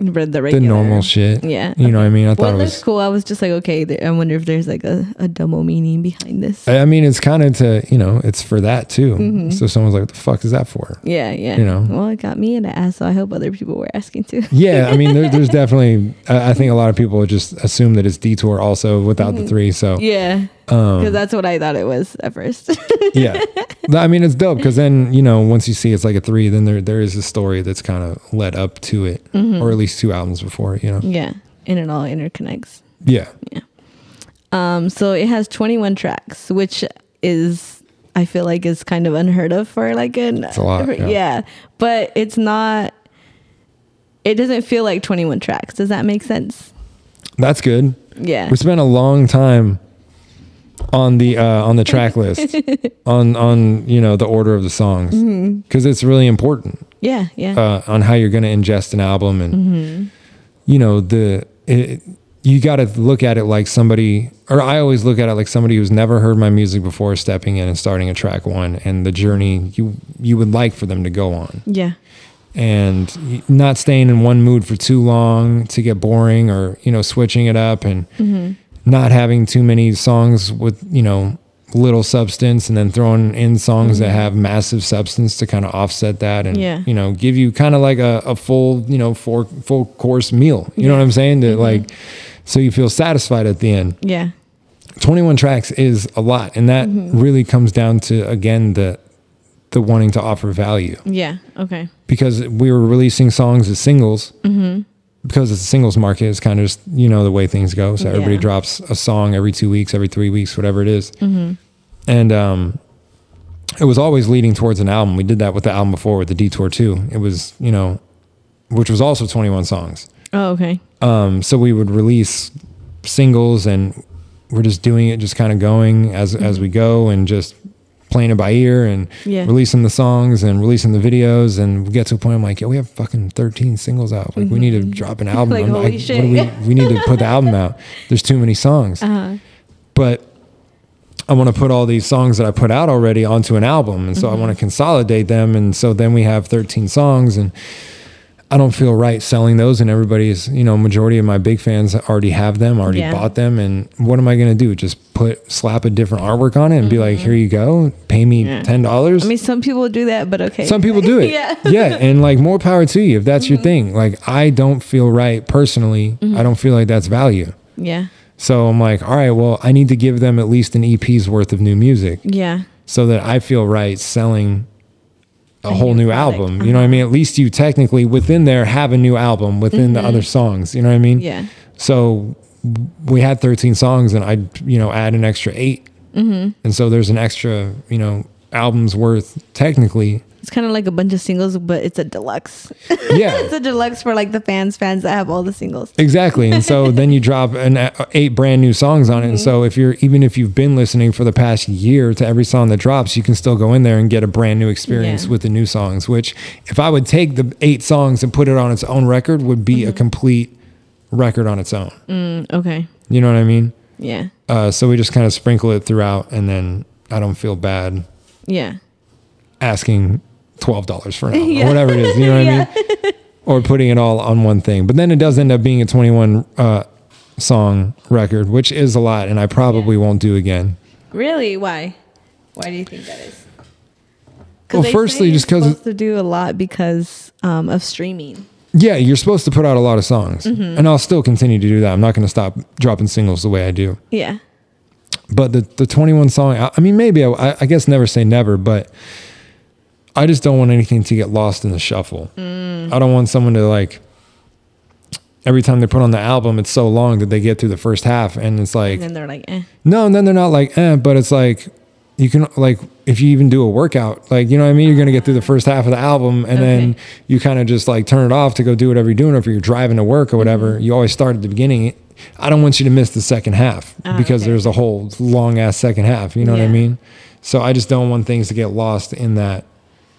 Speaker 1: Read the
Speaker 2: the normal shit.
Speaker 1: Yeah.
Speaker 2: you know what I mean. I thought
Speaker 1: it
Speaker 2: it
Speaker 1: looks
Speaker 2: was.
Speaker 1: cool. I was just like, okay. I wonder if there's like a, a double meaning behind this.
Speaker 2: I mean, it's kind of to you know, it's for that too. So someone's like, "What the fuck is that for?"
Speaker 1: yeah, yeah.
Speaker 2: You know.
Speaker 1: Well, it got me in the ass, so I hope other people were asking too.
Speaker 2: Yeah, I mean, there, there's definitely. I, I think a lot of people just assume that it's detour also without the three. So
Speaker 1: Mm-hmm. Yeah,
Speaker 2: um,
Speaker 1: because that's what I thought it was at first.
Speaker 2: yeah, I mean, it's dope because then you know once you see it's like a three, then there there is a story that's kind of led up to it,
Speaker 1: Mm-hmm.
Speaker 2: or at least two albums before. You know,
Speaker 1: yeah, and it all interconnects.
Speaker 2: yeah, Yeah.
Speaker 1: Um, so it has 21 tracks, which is I feel like is kind of unheard of for like an
Speaker 2: It's a lot, yeah.
Speaker 1: but it's not it doesn't feel like 21 tracks. Does that make sense?
Speaker 2: That's good.
Speaker 1: Yeah.
Speaker 2: We spent a long time on the uh, on the track list on on you know the order of the songs because it's really important
Speaker 1: Yeah, yeah.
Speaker 2: uh, on how you're going to ingest an album and
Speaker 1: Mm-hmm.
Speaker 2: you know the it, you got to look at it like somebody or I always look at it like somebody who's never heard my music before stepping in and starting a track one and the journey you you would like for them to go on
Speaker 1: yeah.
Speaker 2: and not staying in one mood for too long to get boring or you know switching it up and
Speaker 1: Mm-hmm.
Speaker 2: Not having too many songs with you know little substance and then throwing in songs that have massive substance to kind of offset that and
Speaker 1: Mm-hmm. Yeah.
Speaker 2: you know give you kind of like a, a full you know four full course meal you know what i'm saying
Speaker 1: Mm-hmm.
Speaker 2: to like so you feel satisfied at the end
Speaker 1: Yeah.
Speaker 2: 21 tracks is a lot and that
Speaker 1: Mm-hmm.
Speaker 2: really comes down to again the the wanting to offer value
Speaker 1: Yeah. Okay.
Speaker 2: because we were releasing songs as singles because it's a singles market it's kind of just you know the way things go so everybody
Speaker 1: Yeah.
Speaker 2: drops a song every two weeks every three weeks whatever it is. and um it was always leading towards an album we did that with the album before with the detour too. it was you know which was also 21 songs
Speaker 1: Oh, okay.
Speaker 2: um so we would release singles and we're just doing it just kind of going as as we go and just playing it by ear and
Speaker 1: Yeah.
Speaker 2: releasing the songs and releasing the videos and we get to a point I'm like, yo, we have fucking 13 singles out. Like we need to drop an album.
Speaker 1: Like, holy shit.
Speaker 2: we, we need to put the album out. There's too many songs.
Speaker 1: Uh-huh.
Speaker 2: But I want to put all these songs that I put out already onto an album. And so I want to consolidate them. And so then we have 13 songs and I don't feel right selling those and everybody's, you know, majority of my big fans already have them, already
Speaker 1: Yeah.
Speaker 2: bought them. And what am I going to do? Just put, slap a different artwork on it and be like, here you go, pay me
Speaker 1: Yeah.
Speaker 2: $10?
Speaker 1: I mean, some people do that, but okay.
Speaker 2: Some people do it.
Speaker 1: Yeah.
Speaker 2: yeah. And like more power to you if that's your mm-hmm. thing. Like I don't feel right personally. Mm-hmm. I don't feel like that's value.
Speaker 1: yeah.
Speaker 2: So I'm like, all right, well, I need to give them at least an EP's worth of new music
Speaker 1: Yeah.
Speaker 2: so that I feel right selling a,
Speaker 1: A
Speaker 2: whole
Speaker 1: new
Speaker 2: new album. You know what I mean? At least you technically within there have a new album within the other songs. You know what I mean?
Speaker 1: Yeah.
Speaker 2: So we had 13 songs and I, you know, add an extra 8
Speaker 1: Mm-hmm.
Speaker 2: And so there's an extra, you know, albums worth technically.
Speaker 1: It's kind of like a bunch of singles, but it's a deluxe.
Speaker 2: Yeah.
Speaker 1: it's a deluxe for like the fans, fans that have all the singles.
Speaker 2: Exactly. And so then you drop an uh, eight brand new songs on it. And so if you're even if you've been listening for the past year to every song that drops, you can still go in there and get a brand new experience
Speaker 1: Yeah.
Speaker 2: with the new songs, which if I would take the eight songs and put it on its own record would be a complete record on its own.
Speaker 1: Mm, okay.
Speaker 2: You know what I mean?
Speaker 1: Yeah.
Speaker 2: Uh, so we just kind of sprinkle it throughout and then I don't feel bad
Speaker 1: Yeah.
Speaker 2: asking twelve dollars for an album
Speaker 1: Yeah.
Speaker 2: or whatever it is. You know what
Speaker 1: Yeah.
Speaker 2: I mean? Or putting it all on one thing. But then it does end up being a twenty-one uh, song record, which is a lot, and I probably won't do again.
Speaker 1: Really? Why? Why do you think that is?
Speaker 2: Well, firstly, just
Speaker 1: you're
Speaker 2: 'cause-
Speaker 1: to do a lot because um, of streaming.
Speaker 2: Yeah, you're supposed to put out a lot of songs,
Speaker 1: Mm-hmm.
Speaker 2: and I'll still continue to do that. I'm not going to stop dropping singles the way I do.
Speaker 1: Yeah.
Speaker 2: But the the 21 song, I, I mean, maybe I, I guess never say never, but I just don't want anything to get lost in the shuffle.
Speaker 1: Mm.
Speaker 2: I don't want someone to like. Every time they put on the album, it's so long that they get through the first half, and it's like
Speaker 1: And then they're like, eh.
Speaker 2: No, and then they're not like, eh, but it's like you can like if you even do a workout, like you know what I mean, you're gonna get through the first half of the album and then you kind of just like turn it off to go do whatever you're doing, or if you're driving to work or whatever, you always start at the beginning. I don't want you to miss the second half
Speaker 1: Ah,
Speaker 2: because
Speaker 1: okay.
Speaker 2: there's a whole long ass second half. You know what I mean? So I just don't want things to get lost in that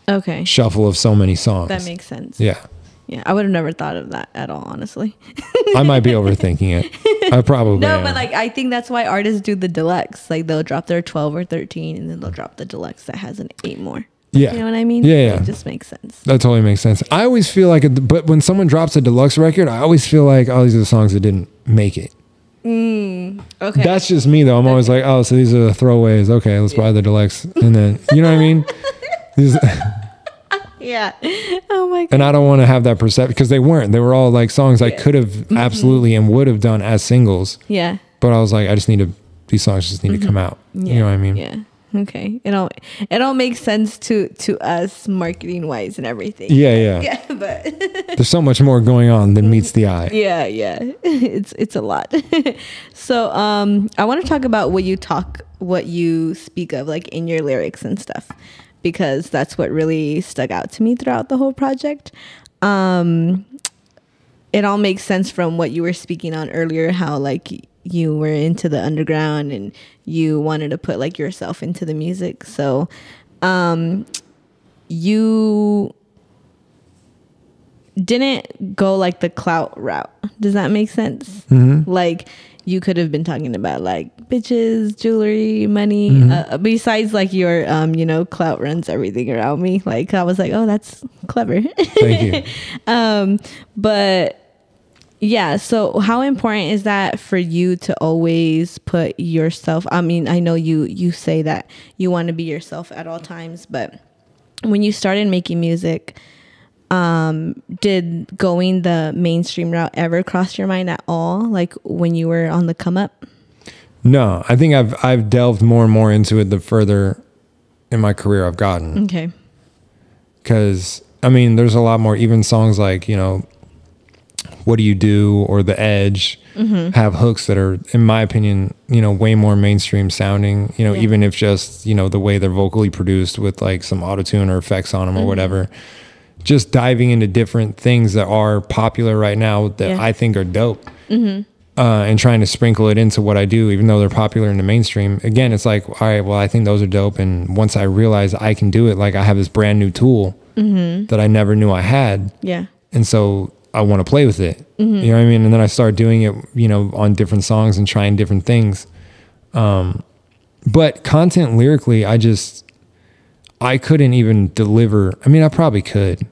Speaker 1: Okay.
Speaker 2: shuffle of so many songs.
Speaker 1: That makes sense.
Speaker 2: yeah.
Speaker 1: Yeah. I would have never thought of that at all, honestly.
Speaker 2: I might be overthinking it. I probably
Speaker 1: No,
Speaker 2: am.
Speaker 1: but like I think that's why artists do the deluxe. Like they'll drop their 12 or 13 and then they'll drop the deluxe that has an eight more.
Speaker 2: yeah.
Speaker 1: You know what I mean?
Speaker 2: Yeah, yeah.
Speaker 1: It just makes sense.
Speaker 2: That totally makes sense. I always feel like, a, but when someone drops a deluxe record, I always feel like, oh, these are the songs that didn't make it.
Speaker 1: Mm, Okay.
Speaker 2: That's just me, though. I'm always like, oh, so these are the throwaways. Okay, let's buy the deluxe, and then you know what I mean.
Speaker 1: Yeah. Oh my god.
Speaker 2: and I don't want to have that perception because they weren't. They were all like songs I could have absolutely and would have done as singles,
Speaker 1: Yeah.
Speaker 2: but I was like, I just need to. These songs just need to come out.
Speaker 1: Yeah.
Speaker 2: You know what I mean?
Speaker 1: Yeah. Okay. It all it all makes sense to to us marketing wise and everything.
Speaker 2: Yeah, yeah.
Speaker 1: Yeah, but
Speaker 2: There's so much more going on than meets the eye.
Speaker 1: yeah, yeah. It's it's a lot. so um I want to talk about what you talk what you speak of like in your lyrics and stuff because that's what really stuck out to me throughout the whole project. Um it all makes sense from what you were speaking on earlier how like you were into the underground and you wanted to put like yourself into the music so um you didn't go like the clout route does that make sense
Speaker 2: Mm-hmm.
Speaker 1: like you could have been talking about like bitches jewelry money
Speaker 2: Mm-hmm.
Speaker 1: uh, besides like your um you know clout runs everything around me like i was like oh that's clever
Speaker 2: Thank you.
Speaker 1: um but yeah so how important is that for you to always put yourself i mean i know you you say that you want to be yourself at all times but when you started making music um did going the mainstream route ever cross your mind at all like when you were on the come up
Speaker 2: No, I think I've I've delved more and more into it the further in my career I've gotten.
Speaker 1: okay
Speaker 2: Because I mean, there's a lot more. Even songs like you know, "What Do You Do" or "The Edge"
Speaker 1: Mm-hmm.
Speaker 2: have hooks that are, in my opinion, you know, way more mainstream sounding. You know,
Speaker 1: Yeah.
Speaker 2: even if just you know the way they're vocally produced with like some auto tune or effects on them or
Speaker 1: Mm-hmm.
Speaker 2: whatever. Just diving into different things that are popular right now that
Speaker 1: Yeah.
Speaker 2: I think are dope. uh, and trying to sprinkle it into what I do, even though they're popular in the mainstream. Again, it's like, all right, well, I think those are dope. And once I realize I can do it, like I have this brand new tool that I never knew I had.
Speaker 1: yeah
Speaker 2: And so I want to play with it. You know what I mean? And then I start doing it, you know, on different songs and trying different things. Um, but content lyrically, I just, I couldn't even deliver. I mean, I probably could,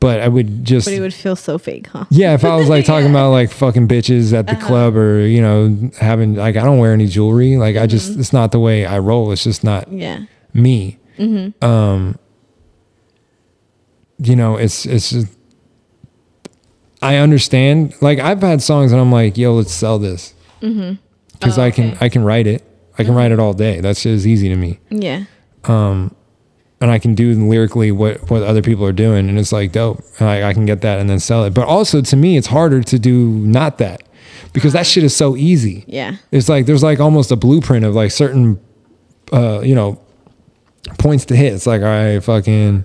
Speaker 2: but I would just
Speaker 1: but it would feel so fake huh
Speaker 2: yeah, if I was like talking about like fucking bitches at the uh-huh. club or you know having like I don't wear any jewelry, like I mm-hmm. just it's not the way I roll. It's just not
Speaker 1: yeah
Speaker 2: me. Mm-hmm. Um, you know, it's it's just I understand. Like I've had songs and I'm like, yo, let's sell this mm-hmm. because
Speaker 1: Oh,
Speaker 2: I can
Speaker 1: okay.
Speaker 2: I can write it. I can write it all day. That's just easy to me
Speaker 1: yeah um,
Speaker 2: and I can do lyrically what what other people are doing, and it's like dope. And I, I can get that and then sell it. But also to me, it's harder to do not that because that shit is so easy.
Speaker 1: yeah
Speaker 2: It's like there's like almost a blueprint of like certain, uh, you know, points to hit. It's like all right, fucking.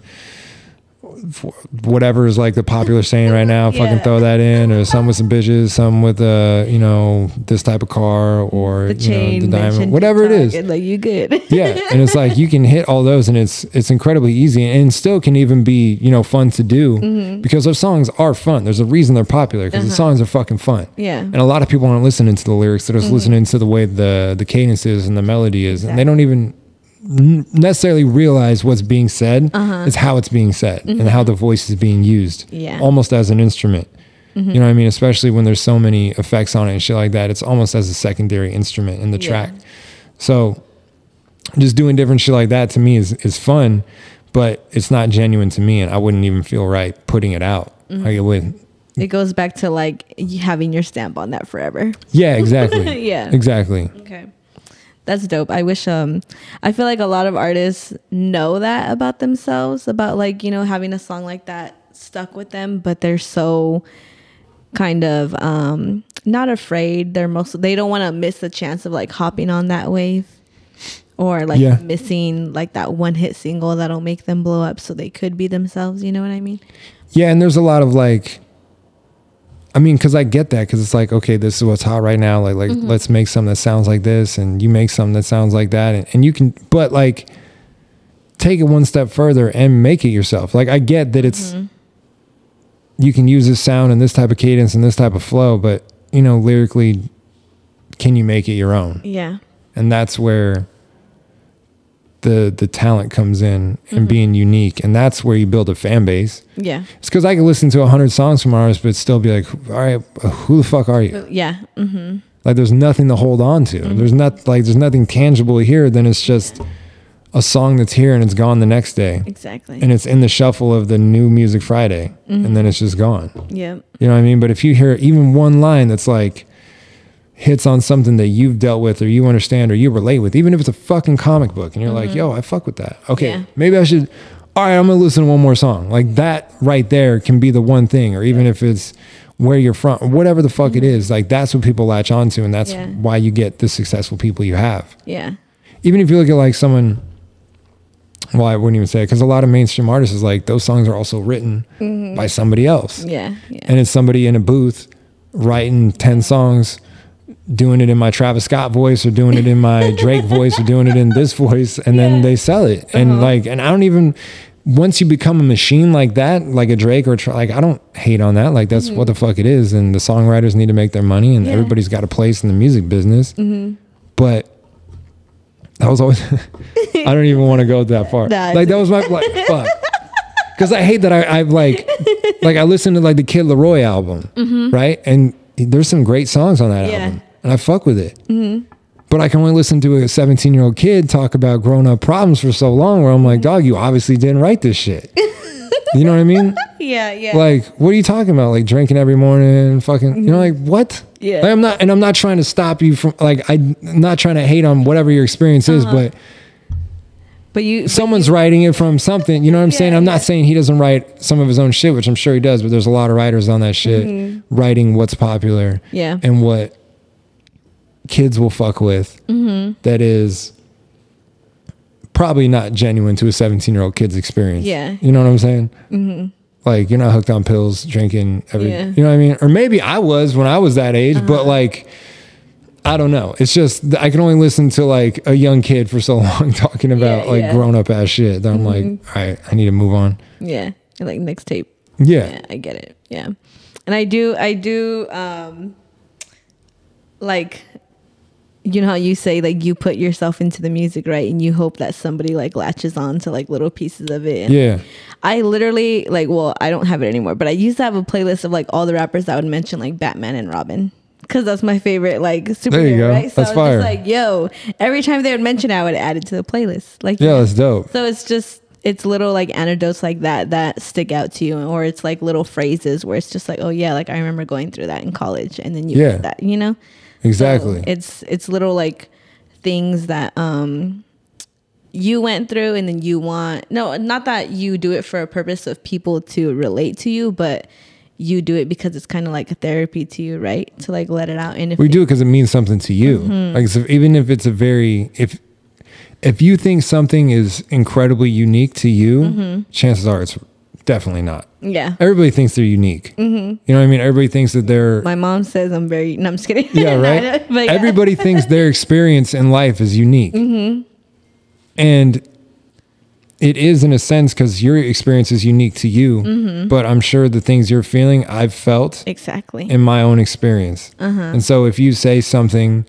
Speaker 2: Whatever is like the popular saying right now, fucking throw that in, or some with some bitches, some with uh, you know, this type of car, or
Speaker 1: the
Speaker 2: you know,
Speaker 1: chain
Speaker 2: the diamond, whatever it is
Speaker 1: like you good
Speaker 2: yeah and it's like you can hit all those and it's it's incredibly easy and still can even be you know fun to do
Speaker 1: Mm-hmm.
Speaker 2: because those songs are fun there's a reason they're popular because the songs are fucking fun
Speaker 1: Uh-huh. Yeah. Mm-hmm.
Speaker 2: and a lot of people aren't listening to the lyrics they're just listening to the way the the cadence is and the melody is and they don't even necessarily realize what's being said
Speaker 1: Uh-huh.
Speaker 2: it's how it's being said and how the voice is being used
Speaker 1: Mm-hmm. Yeah. Mm-hmm.
Speaker 2: almost as an instrument you know what i mean especially when there's so many effects on it and shit like that it's almost as a secondary instrument in the
Speaker 1: Yeah.
Speaker 2: track so just doing different shit like that to me is is fun, but it's not genuine to me, and I wouldn't even feel right putting it out.
Speaker 1: Mm-hmm.
Speaker 2: Like it would.
Speaker 1: it goes back to like having your stamp on that forever
Speaker 2: Yeah, exactly.
Speaker 1: Yeah.
Speaker 2: exactly.
Speaker 1: Okay. That's dope. I wish um I feel like a lot of artists know that about themselves about like, you know, having a song like that stuck with them, but they're so kind of um not afraid. They're most they don't want to miss the chance of like hopping on that wave or like
Speaker 2: Yeah.
Speaker 1: missing like that one hit single that'll make them blow up so they could be themselves, you know what I mean?
Speaker 2: Yeah, and there's a lot of like. I mean, because I get that, because it's like, okay, this is what's hot right now. Like, like mm-hmm. let's make something that sounds like this, and you make something that sounds like that, and, and you can, but like, take it one step further and make it yourself. Like, I get that it's, mm-hmm. you can use this sound and this type of cadence and this type of flow, but you know, lyrically, can you make it your own?
Speaker 1: Yeah.
Speaker 2: and that's where the the talent comes in and mm-hmm. being unique and that's where you build a fan base
Speaker 1: Yeah.
Speaker 2: it's because i can listen to 100 songs from ours but still be like all right who the fuck are you uh,
Speaker 1: Yeah. Mm-hmm.
Speaker 2: like there's nothing to hold on to mm-hmm. there's not like there's nothing tangible here then it's just a song that's here and it's gone the next day
Speaker 1: Exactly.
Speaker 2: and it's in the shuffle of the new music friday and mm-hmm. then it's just gone
Speaker 1: yeah.
Speaker 2: you know what I mean? But if you hear even one line that's like hits on something that you've dealt with or you understand or you relate with, even if it's a fucking comic book and you're like, mm-hmm. yo, I fuck with that. Okay,
Speaker 1: Yeah.
Speaker 2: maybe I should, all right, I'm gonna listen to one more song. Like that right there can be the one thing, or even if it's where you're from, whatever the fuck it mm-hmm. is, like that's what people latch onto and that's
Speaker 1: Yeah.
Speaker 2: why you get the successful people you have
Speaker 1: Yeah.
Speaker 2: even if you look at like someone Well, I wouldn't even say it because a lot of mainstream artists is like those songs are also written mm-hmm. by somebody else,
Speaker 1: Yeah. Yeah.
Speaker 2: and it's somebody in a booth writing ten songs, doing it in my Travis Scott voice or doing it in my Drake voice or doing it in this voice, and then they sell it. And uh-huh. like, and I don't even. Once you become a machine like that, like a Drake or like, I don't hate on that. Like that's mm-hmm. what the fuck it is, and the songwriters need to make their money, and
Speaker 1: Yeah.
Speaker 2: everybody's got a place in the music business. Mm-hmm. But that was always. I don't even want to go that far.
Speaker 1: Nah,
Speaker 2: like that was my like fuck. Because I hate that I I've like like I listened to like the Kid LAROI album, mm-hmm. right? And there's some great songs on that
Speaker 1: Yeah.
Speaker 2: album, and I fuck with it. But I can only listen to a 17 year old kid talk about grown up problems for so long, where I'm like, dog, you obviously didn't write this shit. you know what I mean?
Speaker 1: yeah. Yeah.
Speaker 2: Like, what are you talking about? Like drinking every morning, fucking, you know, like what?
Speaker 1: Yeah.
Speaker 2: Like, I'm not, and I'm not trying to stop you from, like, I'm not trying to hate on whatever your experience is,
Speaker 1: Uh-huh.
Speaker 2: but
Speaker 1: but you.
Speaker 2: someone's writing it from something. You know what I'm saying? I'm
Speaker 1: yeah.
Speaker 2: not saying he doesn't write some of his own shit, which I'm sure he does, but there's a lot of writers on that shit writing what's popular
Speaker 1: Mm-hmm. Yeah.
Speaker 2: and what kids will fuck with
Speaker 1: Mm-hmm.
Speaker 2: that is probably not genuine to a 17 year old kid's experience.
Speaker 1: Yeah.
Speaker 2: You know what I'm saying? Mm-hmm. Like you're not hooked on pills, drinking every,
Speaker 1: Yeah. Uh-huh.
Speaker 2: you know what I mean? Or maybe I was when I was that age, but like, I don't know. It's just I can only listen to like a young kid for so long talking about
Speaker 1: Yeah,
Speaker 2: like
Speaker 1: yeah.
Speaker 2: grown up ass shit that I'm like, all right, I need to move on.
Speaker 1: Yeah. Like next tape.
Speaker 2: Yeah.
Speaker 1: yeah i get it yeah and i do i do um like you know how you say like you put yourself into the music right and you hope that somebody like latches on to like little pieces of it and
Speaker 2: Yeah.
Speaker 1: i literally like well i don't have it anymore but i used to have a playlist of like all the rappers that would mention like batman and robin because that's my favorite like superhero
Speaker 2: you go.
Speaker 1: right so
Speaker 2: That's
Speaker 1: I was
Speaker 2: fire.
Speaker 1: just like yo every time they would mention it, i would add it to the playlist like
Speaker 2: Yeah, that's dope.
Speaker 1: so it's just it's little like anecdotes like that that stick out to you, or it's like little phrases where it's just like, oh yeah, like I remember going through that in college, and then you
Speaker 2: Yeah.
Speaker 1: that, you know.
Speaker 2: Exactly.
Speaker 1: So it's it's little like things that um you went through, and then you want no, not that you do it for a purpose of people to relate to you, but you do it because it's kind of like a therapy to you, right? To like let it out, and if
Speaker 2: we do it because it means something to you.
Speaker 1: Mm-hmm.
Speaker 2: Like so even if it's a very if if you think something is incredibly unique to you,
Speaker 1: Mm-hmm.
Speaker 2: chances are it's definitely not.
Speaker 1: yeah.
Speaker 2: Everybody thinks they're unique. You know what I mean? Everybody thinks that they're
Speaker 1: Mm-hmm. My mom says I'm very. No, I'm just kidding.
Speaker 2: yeah, right.
Speaker 1: no, but yeah.
Speaker 2: Everybody thinks their experience in life is unique,
Speaker 1: Mm-hmm.
Speaker 2: and it is in a sense because your experience is unique to you.
Speaker 1: Mm-hmm.
Speaker 2: But I'm sure the things you're feeling, I've felt
Speaker 1: exactly.
Speaker 2: in my own experience.
Speaker 1: Uh-huh.
Speaker 2: And so if you say something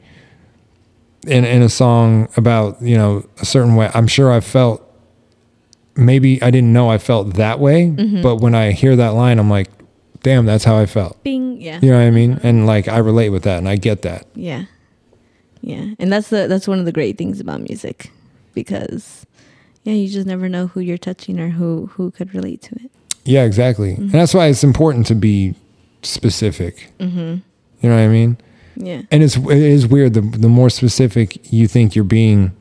Speaker 2: in in a song about, you know, a certain way, I'm sure I've felt maybe I didn't know I felt that way,
Speaker 1: Mm-hmm.
Speaker 2: but when I hear that line I'm like, damn, that's how I felt.
Speaker 1: Bing. Yeah.
Speaker 2: You know what I mean? And like I relate with that and I get that.
Speaker 1: Yeah. Yeah. And that's the that's one of the great things about music because yeah, you just never know who you're touching or who who could relate to it.
Speaker 2: Yeah, exactly.
Speaker 1: Mm-hmm.
Speaker 2: And that's why it's important to be specific.
Speaker 1: Mm-hmm.
Speaker 2: You know what I mean?
Speaker 1: Yeah.
Speaker 2: And it's it is weird. The the more specific you think you're being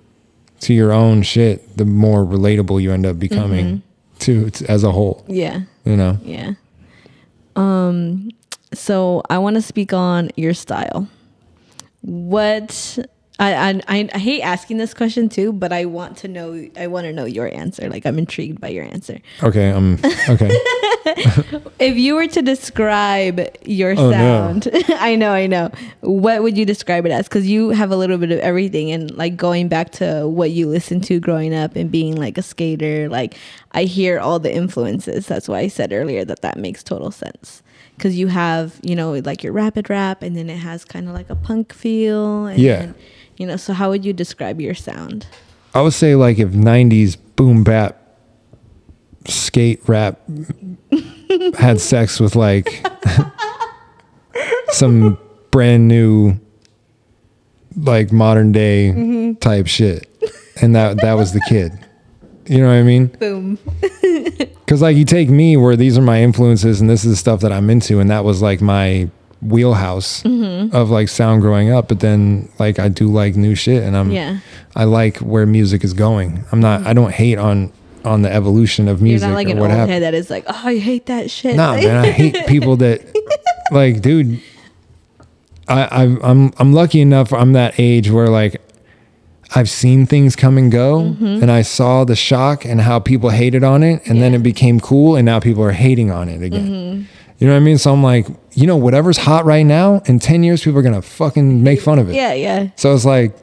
Speaker 2: to your own shit, the more relatable you end up becoming to, to as a whole.
Speaker 1: Yeah.
Speaker 2: You know?
Speaker 1: Yeah. Um so I want to speak on your style. What I, I I hate asking this question too, but I want to know I want to know your answer. Like I'm intrigued by your answer.
Speaker 2: Okay, I'm okay.
Speaker 1: If you were to describe your
Speaker 2: Oh, no.
Speaker 1: sound, I know, I know. What would you describe it as? Because you have a little bit of everything, and like going back to what you listened to growing up and being like a skater, like I hear all the influences. That's why I said earlier that that makes total sense. Because you have, you know, like your rapid rap, and then it has kind of like a punk feel. And
Speaker 2: Yeah.
Speaker 1: then, you know, so how would you describe your sound?
Speaker 2: I would say like if '90s boom bap skate rap had sex with like some brand new like modern day mm-hmm. type shit, and that that was the kid. You know what I mean?
Speaker 1: Boom.
Speaker 2: Because like you take me where these are my influences and this is the stuff that I'm into, and that was like my wheelhouse
Speaker 1: Mm-hmm.
Speaker 2: of like sound growing up. But then like I do like new shit, and I'm
Speaker 1: Yeah.
Speaker 2: I like where music is going. I'm not. I don't hate on on the evolution of music You're
Speaker 1: not like
Speaker 2: or
Speaker 1: an old
Speaker 2: happened.
Speaker 1: head that is like, oh, I hate that shit.
Speaker 2: Nah, man, I hate people that like, dude. I, I I'm I'm lucky enough. I'm that age where like I've seen things come and go and I saw the shock and how people hated on it and then it became cool and now people are hating on it again. You know what I mean? So I'm like, you know, whatever's hot right now, in 10 years, people are going to fucking make fun of it.
Speaker 1: Yeah, yeah.
Speaker 2: So it's like,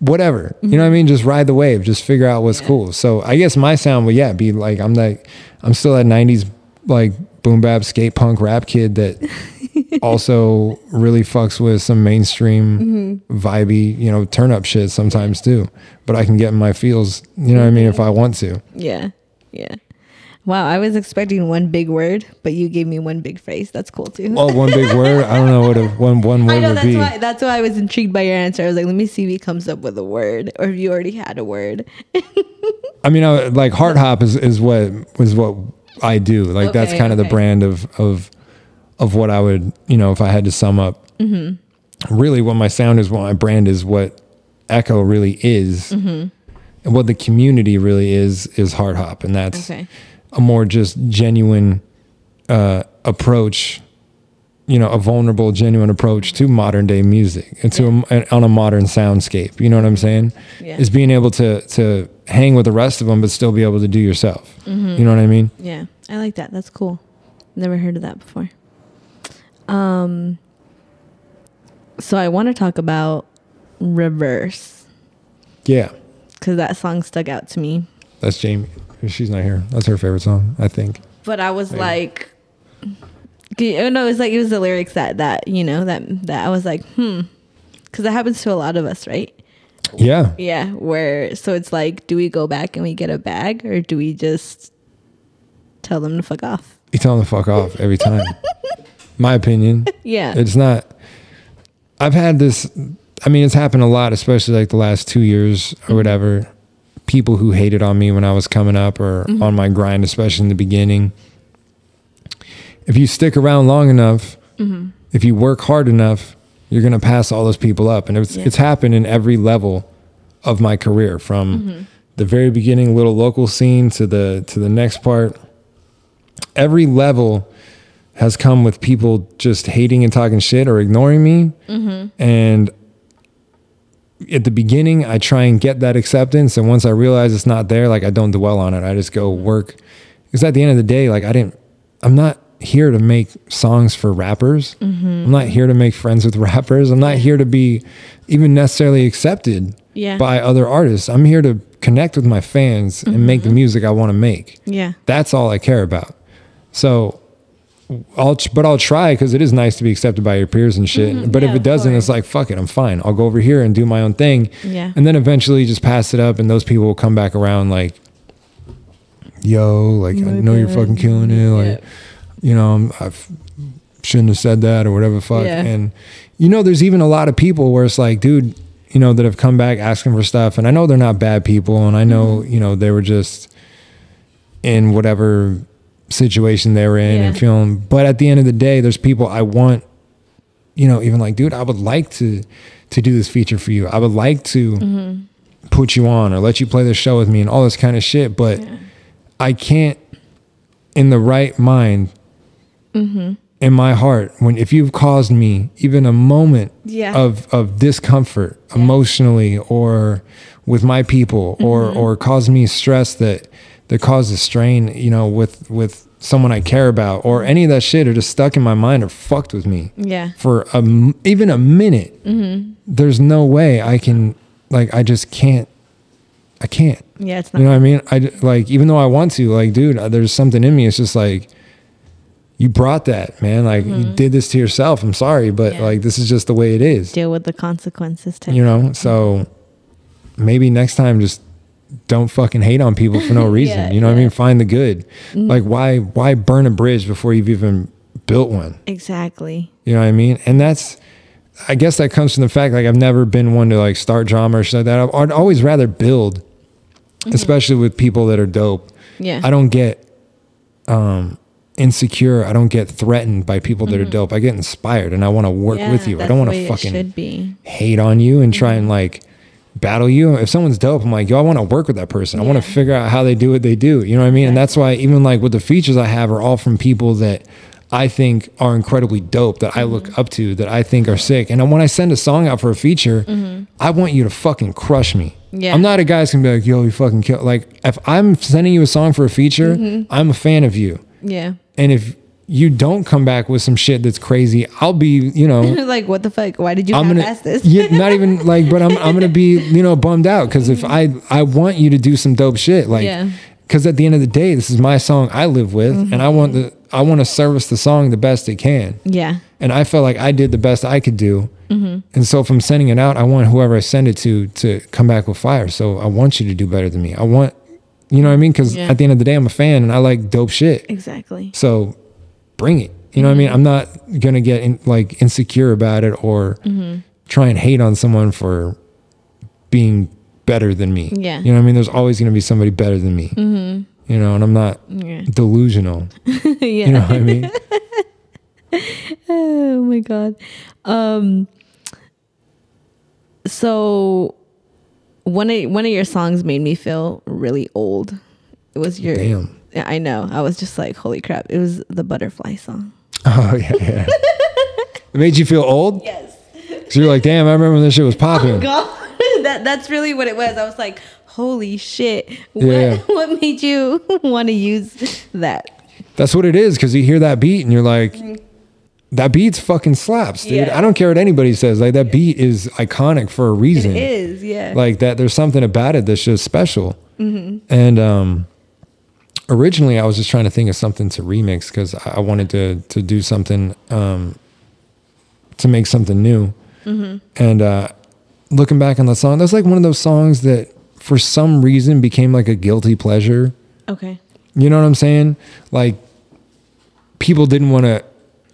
Speaker 2: whatever. You know what I mean? Just ride the wave. Just figure out what's cool. So I guess my sound would, yeah, be like, I'm like, I'm still that 90s, like, boom bap, skate punk rap kid that also really fucks with some mainstream mm-hmm. vibey, you know, turn up shit sometimes too. But I can get in my feels, you know what I mean, if I want to.
Speaker 1: Yeah. Yeah. Wow, I was expecting one big word, but you gave me one big phrase. That's cool too.
Speaker 2: Well, one big word. I don't know what a one one
Speaker 1: I
Speaker 2: word
Speaker 1: know
Speaker 2: would
Speaker 1: that's
Speaker 2: be.
Speaker 1: why that's why I was intrigued by your answer. I was like, let me see if he comes up with a word or if you already had a word.
Speaker 2: I mean, I, like hard hop is, is what is what I do. Like that's kind of the brand of of of what I would, you know, if I had to sum up.
Speaker 1: Mm-hmm.
Speaker 2: Really, what my sound is, what my brand is, what Ekoh really is,
Speaker 1: Mm-hmm.
Speaker 2: and what the community really is, is hard hop, and that's
Speaker 1: Okay.
Speaker 2: A more just genuine uh, approach. You know, a vulnerable, genuine approach to modern day music and to a, on a modern soundscape. You know what I'm saying?
Speaker 1: Yeah.
Speaker 2: Is being able to to hang with the rest of them, but still be able to do yourself.
Speaker 1: Mm-hmm.
Speaker 2: You know what I mean?
Speaker 1: Yeah, I like that. That's cool. Never heard of that before. Um, so I want to talk about Reverse
Speaker 2: Yeah,
Speaker 1: because that song stuck out to me.
Speaker 2: that's Jamie. She's not here. That's her favorite song, I think.
Speaker 1: But I was
Speaker 2: Maybe.
Speaker 1: like, oh no, it's like it was the lyrics that that you know that that I was like, hmm, because that happens to a lot of us, right?
Speaker 2: Yeah,
Speaker 1: Yeah, where so it's like, do we go back and we get a bag, or do we just tell them to fuck off?
Speaker 2: you tell them to fuck off every time. My opinion.
Speaker 1: Yeah,
Speaker 2: It's not. I've had this. I mean, it's happened a lot, especially like the last two years or whatever. People who hated on me when I was coming up or mm-hmm. on my grind, especially in the beginning. If you stick around long enough, mm-hmm. if you work hard enough, you're gonna pass all those people up, and it's
Speaker 1: Yeah.
Speaker 2: it's happened in every level of my career, from mm-hmm. the very beginning, little local scene to the to the next part. Every level has come with people just hating and talking shit or ignoring me. And at the beginning, I try and get that acceptance. And once I realize it's not there, like I don't dwell on it. I just go work. Because at the end of the day, like I didn't, I'm not here to make songs for rappers. Mm-hmm. I'm not here to make friends with rappers. I'm not here to be even necessarily accepted
Speaker 1: Yeah.
Speaker 2: by other artists. I'm here to connect with my fans and make the mm-hmm. music I want to make.
Speaker 1: yeah,
Speaker 2: That's all I care about. So I'll, but I'll try because it is nice to be accepted by your peers and shit. but
Speaker 1: yeah,
Speaker 2: if it doesn't, it's like, fuck it, I'm fine. I'll go over here and do my own thing.
Speaker 1: Yeah.
Speaker 2: And then eventually just pass it up and those people will come back around like, yo, like, I know you're fucking killing it. Like, you know, I'm- I shouldn't have said that or whatever fuck.
Speaker 1: Yeah.
Speaker 2: And, you know, there's even a lot of people where it's like, dude, you know, that have come back asking for stuff. And I know they're not bad people. And I know,
Speaker 1: Mm-hmm.
Speaker 2: you know, they were just in whatever situation they were in and feeling. But at the end of the day, there's people I want, you know, even like, dude, I would like to to do this feature for you. I would like to
Speaker 1: Mm-hmm.
Speaker 2: put you on or let you play this show with me and all this kind of shit. But I can't, in the right mind,
Speaker 1: Mm-hmm.
Speaker 2: in my heart, when if you've caused me even a moment
Speaker 1: Yeah.
Speaker 2: of of discomfort emotionally or with my people or
Speaker 1: Mm-hmm.
Speaker 2: or caused me stress that that causes strain, you know, with with someone I care about or any of that shit are just stuck in my mind or fucked with me
Speaker 1: yeah,
Speaker 2: for a even a minute.
Speaker 1: Mm-hmm.
Speaker 2: There's no way I can like I just can't I can't.
Speaker 1: yeah. It's not.
Speaker 2: You know what I mean? I like even though I want to, like, dude, uh, there's something in me. It's just like you brought that, man. Like you did this to yourself. I'm sorry, but
Speaker 1: Mm-hmm. Yeah.
Speaker 2: like this is just the way it is.
Speaker 1: deal with the consequences. Type.
Speaker 2: You know, so maybe next time just don't fucking hate on people for no reason.
Speaker 1: Yeah,
Speaker 2: you know what I mean? Find the good. Like why why burn a bridge before you've even built one?
Speaker 1: Exactly.
Speaker 2: You know what I mean? And that's, I guess that comes from the fact like I've never been one to like start drama or shit like that. I'd, always rather build, especially with people that are dope.
Speaker 1: Yeah.
Speaker 2: I don't get um, insecure. I don't get threatened by people that are dope. I get inspired and I want to work
Speaker 1: Yeah,
Speaker 2: with you. I don't want to fucking hate on you and try and like battle you. If someone's dope, I'm like, yo, I want to work with that person. I want to figure out how they do what they do. You know what I mean? And that's why even like with the features I have are all from people that I think are incredibly dope that I look mm-hmm. up to that I think are sick. And when I send a song out for a feature, mm-hmm. I want you to fucking crush me.
Speaker 1: Yeah.
Speaker 2: I'm not a guy that's gonna be like, yo, you fucking kill. Like, if I'm sending you a song for a feature, mm-hmm. I'm a fan of you.
Speaker 1: Yeah.
Speaker 2: And if you don't come back with some shit that's crazy, I'll be, you know,
Speaker 1: like what the fuck? Why did you
Speaker 2: I'm gonna
Speaker 1: ask this?
Speaker 2: yeah, not even like, but I'm I'm gonna be you know bummed out because if I I want you to do some dope shit like
Speaker 1: Yeah.
Speaker 2: because at the end of the day this is my song I live with and I want the I want to service the song the best it can
Speaker 1: Yeah.
Speaker 2: and I felt like I did the best I could do mm-hmm. and so from sending it out I want whoever I send it to to come back with fire so I want you to do better than me I want you know what I mean because
Speaker 1: Yeah.
Speaker 2: at the end of the day I'm a fan and I like dope shit
Speaker 1: Exactly.
Speaker 2: so bring it. You know what I mean? I'm not gonna get in, like insecure about it or try and hate on someone for being better than me.
Speaker 1: Yeah.
Speaker 2: You know what I mean? There's always gonna be somebody better than me. You know, and I'm not
Speaker 1: Yeah.
Speaker 2: delusional.
Speaker 1: yeah.
Speaker 2: You know what I mean?
Speaker 1: Oh my god. Um so one of one of your songs made me feel really old. It was your
Speaker 2: Damn.
Speaker 1: I know. I was just like, holy crap. It was the butterfly song.
Speaker 2: Oh yeah, yeah. it made you feel old?
Speaker 1: Yes.
Speaker 2: So you're like, damn, I remember when this shit was popping.
Speaker 1: Oh, God. that that's really what it was. I was like, holy shit. What
Speaker 2: Yeah.
Speaker 1: what made you want to use that?
Speaker 2: That's what it is, because you hear that beat and you're like, that beat's fucking slaps, dude.
Speaker 1: Yeah.
Speaker 2: I don't care what anybody says. Like that beat is iconic for a reason.
Speaker 1: It is, yeah.
Speaker 2: like that there's something about it that's just special
Speaker 1: Mm-hmm.
Speaker 2: and um originally i was just trying to think of something to remix because i wanted to to do something um to make something new
Speaker 1: Mm-hmm.
Speaker 2: and uh looking back on the song that's like one of those songs that for some reason became like a guilty pleasure
Speaker 1: okay.
Speaker 2: you know what i'm saying like people didn't want to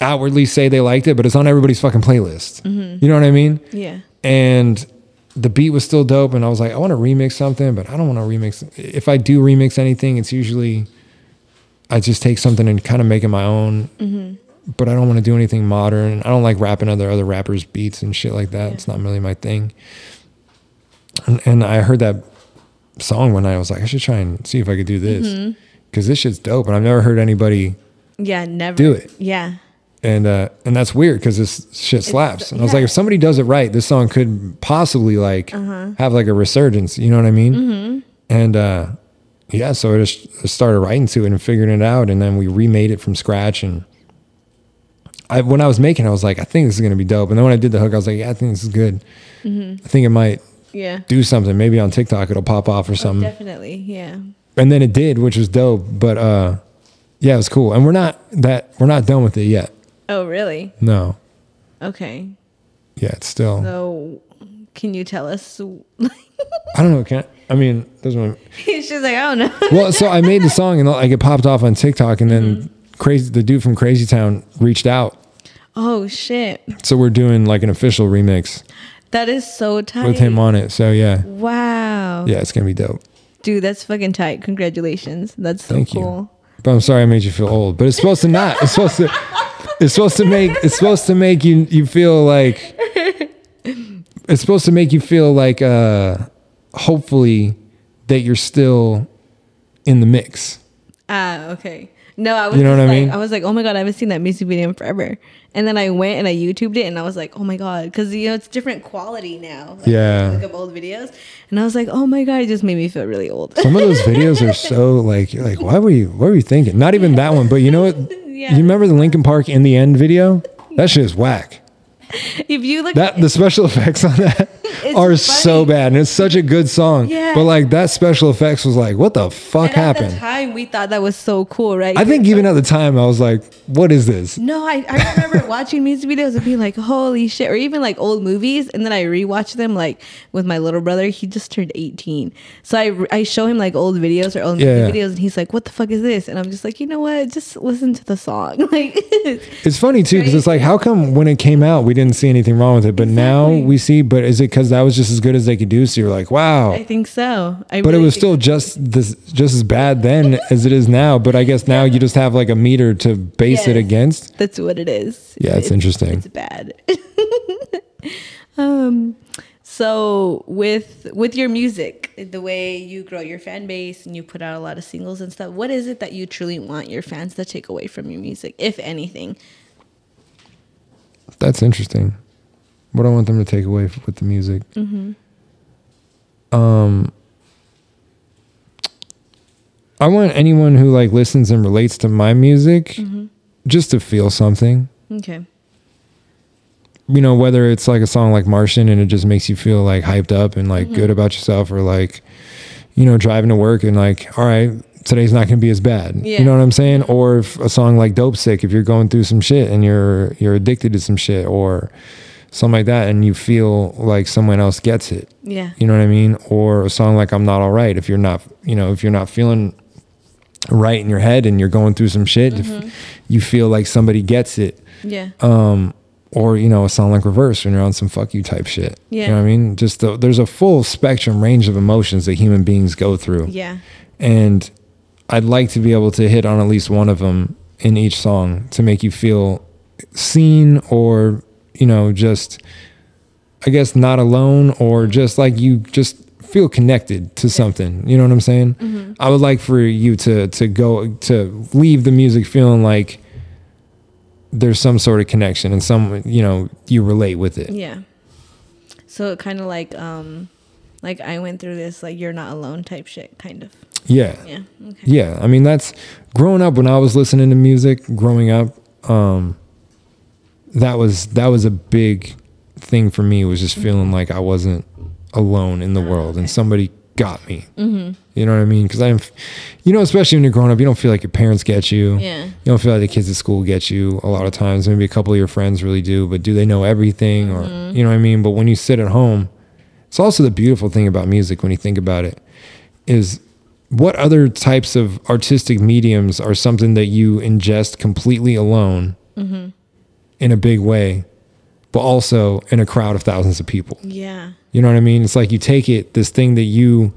Speaker 2: outwardly say they liked it but it's on everybody's fucking playlist
Speaker 1: Mm-hmm.
Speaker 2: you know what i mean
Speaker 1: Yeah.
Speaker 2: and the beat was still dope and i was like i want to remix something but i don't want to remix if i do remix anything it's usually i just take something and kind of make it my own. Mm-hmm. But i don't want to do anything modern. I don't like rapping other other rappers beats and shit like that. It's not really my thing. And, and i heard that song one night i was like i should try and see if i could do this mm-hmm. because this shit's dope and i've never heard anybody
Speaker 1: Yeah, never.
Speaker 2: Do it.
Speaker 1: Yeah.
Speaker 2: And uh and that's weird because this shit slaps and i was like if somebody does it right this song could possibly like have like a resurgence you know what i mean and uh yeah so i just started writing to it and figuring it out and then we remade it from scratch and I, when I was making, it, I was like, I think this is gonna be dope. And then when I did the hook, I was like, Yeah, I think this is good. I think it might
Speaker 1: Yeah.
Speaker 2: do something. Maybe on TikTok it'll pop off or something.
Speaker 1: Definitely. Yeah.
Speaker 2: And then it did, which was dope. But uh, yeah, it was cool. And we're not that we're not done with it yet.
Speaker 1: Oh, really?
Speaker 2: No,
Speaker 1: Okay.
Speaker 2: yeah, it's still.
Speaker 1: So, can you tell us?
Speaker 2: I don't know. Can I, I mean, doesn't. matter.
Speaker 1: She's like, I don't know.
Speaker 2: Well, so I made the song and like it popped off on TikTok, and then mm-hmm. crazy the dude from Crazy Town reached out.
Speaker 1: Oh shit,
Speaker 2: So we're doing like an official remix
Speaker 1: that is so tight.
Speaker 2: with him on it. So yeah,
Speaker 1: Wow.
Speaker 2: yeah, it's gonna be dope.
Speaker 1: Dude, that's fucking tight. Congratulations. That's so
Speaker 2: Thank you. But I'm sorry I made you feel old. But it's supposed to not. It's supposed to. It's supposed to make. It's supposed to make you you feel like. It's supposed to make you feel like. uh Hopefully, that you're still in the mix.
Speaker 1: Ah, okay. No, I was
Speaker 2: You know what I
Speaker 1: like,
Speaker 2: mean?
Speaker 1: I was like, oh my god, I haven't seen that music video in forever. And then I went and I YouTubed it, and I was like, oh my god, because you know it's different quality now. Like,
Speaker 2: Yeah.
Speaker 1: Look up old videos, and I was like, oh my god, it just made me feel really old.
Speaker 2: Some of those videos are so like you're like, why were you what were you thinking? Not even that one, but you know what?
Speaker 1: Yeah.
Speaker 2: You remember the Linkin Park in the end video? That shit is whack.
Speaker 1: if you look,
Speaker 2: That the special effects on that Are so bad, and it's such a good song.
Speaker 1: Yeah.
Speaker 2: But like that special effects was like, what the fuck
Speaker 1: and at the
Speaker 2: happened?
Speaker 1: time we thought that was so cool, right?
Speaker 2: I think even at the time I was like, what is this?
Speaker 1: No, I, I remember watching music videos and being like, holy shit, or even like old movies. And then I rewatch them like with my little brother. He just turned 18. So I, I show him like old videos or old
Speaker 2: Yeah,
Speaker 1: music
Speaker 2: yeah.
Speaker 1: videos and he's like, what the fuck is this? And I'm just like, you know what? Just listen to the song. Like,
Speaker 2: It's funny too because it's like, how come when it came out we didn't see anything wrong with it, but now we see? But is it because that was just as good as they could do? So you're like, wow.
Speaker 1: I think so. I
Speaker 2: But it was still just this, just as bad then as it is now. But I guess now you just have like a meter to base it against.
Speaker 1: That's what it is.
Speaker 2: Yeah, it's interesting.
Speaker 1: It's bad. um, So with with your music, the way you grow your fan base and you put out a lot of singles and stuff, what is it that you truly want your fans to take away from your music, if anything?
Speaker 2: That's interesting. What I want them to take away f- with the music. Mm-hmm. Um, I want anyone who like listens and relates to my music mm-hmm. just to feel something.
Speaker 1: Okay.
Speaker 2: You know, whether it's like a song like Martian and it just makes you feel like hyped up and like good mm-hmm. about yourself, or like, you know, driving to work and like, all right, today's not gonna be as bad.
Speaker 1: Yeah.
Speaker 2: You know what I'm saying? Or if a song like Dope Sick, if you're going through some shit and you're you're addicted to some shit or something like that, and you feel like someone else gets it.
Speaker 1: Yeah.
Speaker 2: You know what I mean? Or a song like I'm Not All Right. If you're not, you know, if you're not feeling right in your head and you're going through some shit, if you feel like somebody gets it.
Speaker 1: Yeah.
Speaker 2: Um, or, you know, a song like Reverse when you're on some fuck you type shit.
Speaker 1: Yeah.
Speaker 2: You know what I mean? Just the, there's a full spectrum range of emotions that human beings go through.
Speaker 1: yeah.
Speaker 2: And I'd like to be able to hit on at least one of them in each song to make you feel seen or, you know, just, I guess, not alone or just like you just feel connected to something. You know what I'm saying? I would like for you to to go to leave the music feeling like there's some sort of connection and some you know you relate with it.
Speaker 1: Yeah. So kind of like um like I went through this like you're not alone type shit kind of.
Speaker 2: Yeah.
Speaker 1: Yeah. Okay.
Speaker 2: Yeah, I mean that's growing up when I was listening to music, growing up, um that was that was a big thing for me was just feeling mm-hmm. like I wasn't alone in the world and somebody got me. Mm-hmm. You know what I mean? Because I'm, you know, especially when you're growing up, you don't feel like your parents get you.
Speaker 1: Yeah.
Speaker 2: You don't feel like the kids at school get you a lot of times. Maybe a couple of your friends really do, but do they know everything or mm-hmm. you know what I mean? But when you sit at home, it's also the beautiful thing about music when you think about it is what other types of artistic mediums are something that you ingest completely alone mm-hmm. In a big way, but also in a crowd of thousands of people.
Speaker 1: Yeah.
Speaker 2: You know what I mean? It's like you take it, this thing that you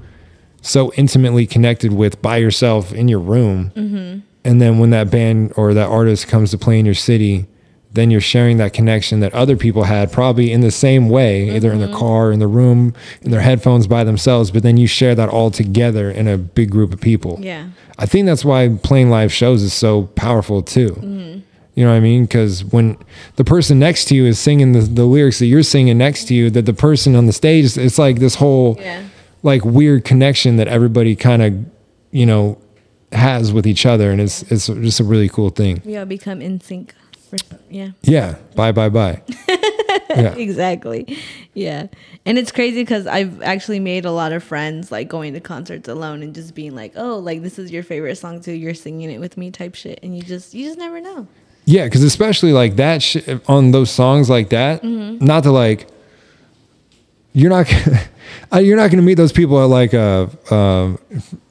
Speaker 2: so intimately connected with by yourself in your room. Mm-hmm. And then when that band or that artist comes to play in your city, then you're sharing that connection that other people had probably in the same way, either in their mm-hmm. car, in the room, in their headphones by themselves. But then you share that all together in a big group of people.
Speaker 1: Yeah.
Speaker 2: I think that's why playing live shows is so powerful too. Mm-hmm. You know what I mean? Because when the person next to you is singing the, the lyrics that you're singing next to you, that the person on the stage, it's like this whole
Speaker 1: Yeah.
Speaker 2: like weird connection that everybody kind of, you know, has with each other, and it's it's just a really cool thing.
Speaker 1: We all become in sync. Yeah.
Speaker 2: Yeah. Bye bye bye. yeah.
Speaker 1: Exactly. Yeah. And it's crazy because I've actually made a lot of friends like going to concerts alone and just being like, oh, like this is your favorite song too. You're singing it with me type shit. And you just, you just never know.
Speaker 2: Yeah, because especially like that sh- on those songs like that, not to like, you're not, you're not gonna meet those people at like uh, uh,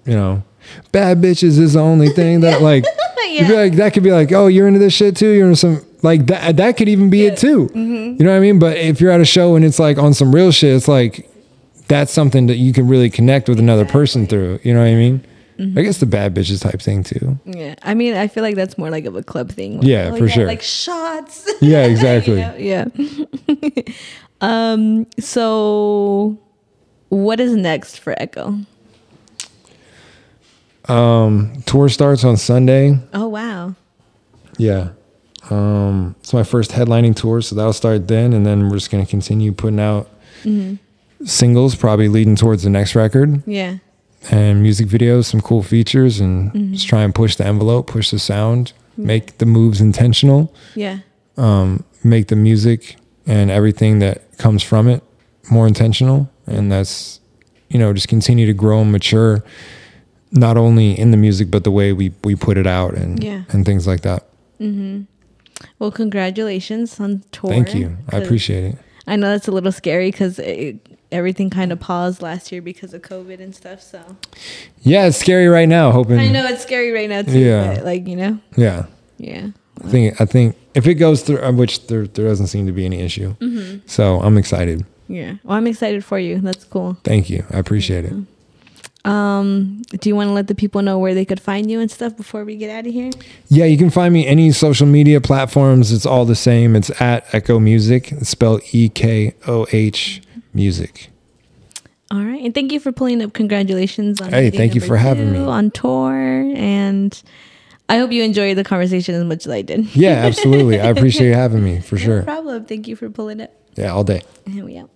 Speaker 2: you know, bad bitches is the only thing that like, you'd be
Speaker 1: Yeah.
Speaker 2: like that could be like, oh, you're into this shit too. You're into some like that. That could even be it too. You know what I mean? But if you're at a show and it's like on some real shit, it's like that's something that you can really connect with another person through. You know what I mean? I guess the bad bitches type thing too.
Speaker 1: Yeah. I mean, I feel like that's more like of a club thing. Like,
Speaker 2: Yeah, for sure.
Speaker 1: Like shots.
Speaker 2: Yeah, exactly.
Speaker 1: yeah. yeah. um, so what is next for Ekoh?
Speaker 2: Um, tour starts on Sunday.
Speaker 1: Oh, wow.
Speaker 2: Yeah. Um, it's my first headlining tour, so that'll start then, and then we're just gonna continue putting out singles, probably leading towards the next record,
Speaker 1: Yeah.
Speaker 2: And music videos, some cool features, and just try and push the envelope, push the sound, make the moves intentional,
Speaker 1: Yeah.
Speaker 2: um, make the music and everything that comes from it more intentional, and that's you know just continue to grow and mature, not only in the music but the way we we put it out and
Speaker 1: Yeah.
Speaker 2: and things like that. Mm-hmm.
Speaker 1: Well, congratulations on tour.
Speaker 2: Thank you. I appreciate it.
Speaker 1: I know that's a little scary because everything kind of paused last year because of COVID and stuff. So
Speaker 2: Yeah, it's scary right now. Hoping.
Speaker 1: I know it's scary right now too.
Speaker 2: Yeah.
Speaker 1: Like you know,
Speaker 2: Yeah,
Speaker 1: yeah,
Speaker 2: I think I think if it goes through, uh, which there there doesn't seem to be any issue. So I'm excited.
Speaker 1: yeah. Well, I'm excited for you. That's cool.
Speaker 2: Thank you. I appreciate it.
Speaker 1: Um, do you want to let the people know where they could find you and stuff before we get out of here?
Speaker 2: Yeah, you can find me any social media platforms. It's all the same. It's at Ekoh Music. It's spelled E K O H music.
Speaker 1: All right, and thank you for pulling up. Congratulations on
Speaker 2: Hey, thank you for having me.
Speaker 1: on tour, and I hope you enjoyed the conversation as much as I did.
Speaker 2: Yeah, absolutely. I appreciate you having me for
Speaker 1: No
Speaker 2: sure.
Speaker 1: problem. Thank you for pulling up.
Speaker 2: Yeah, all day.
Speaker 1: And we out.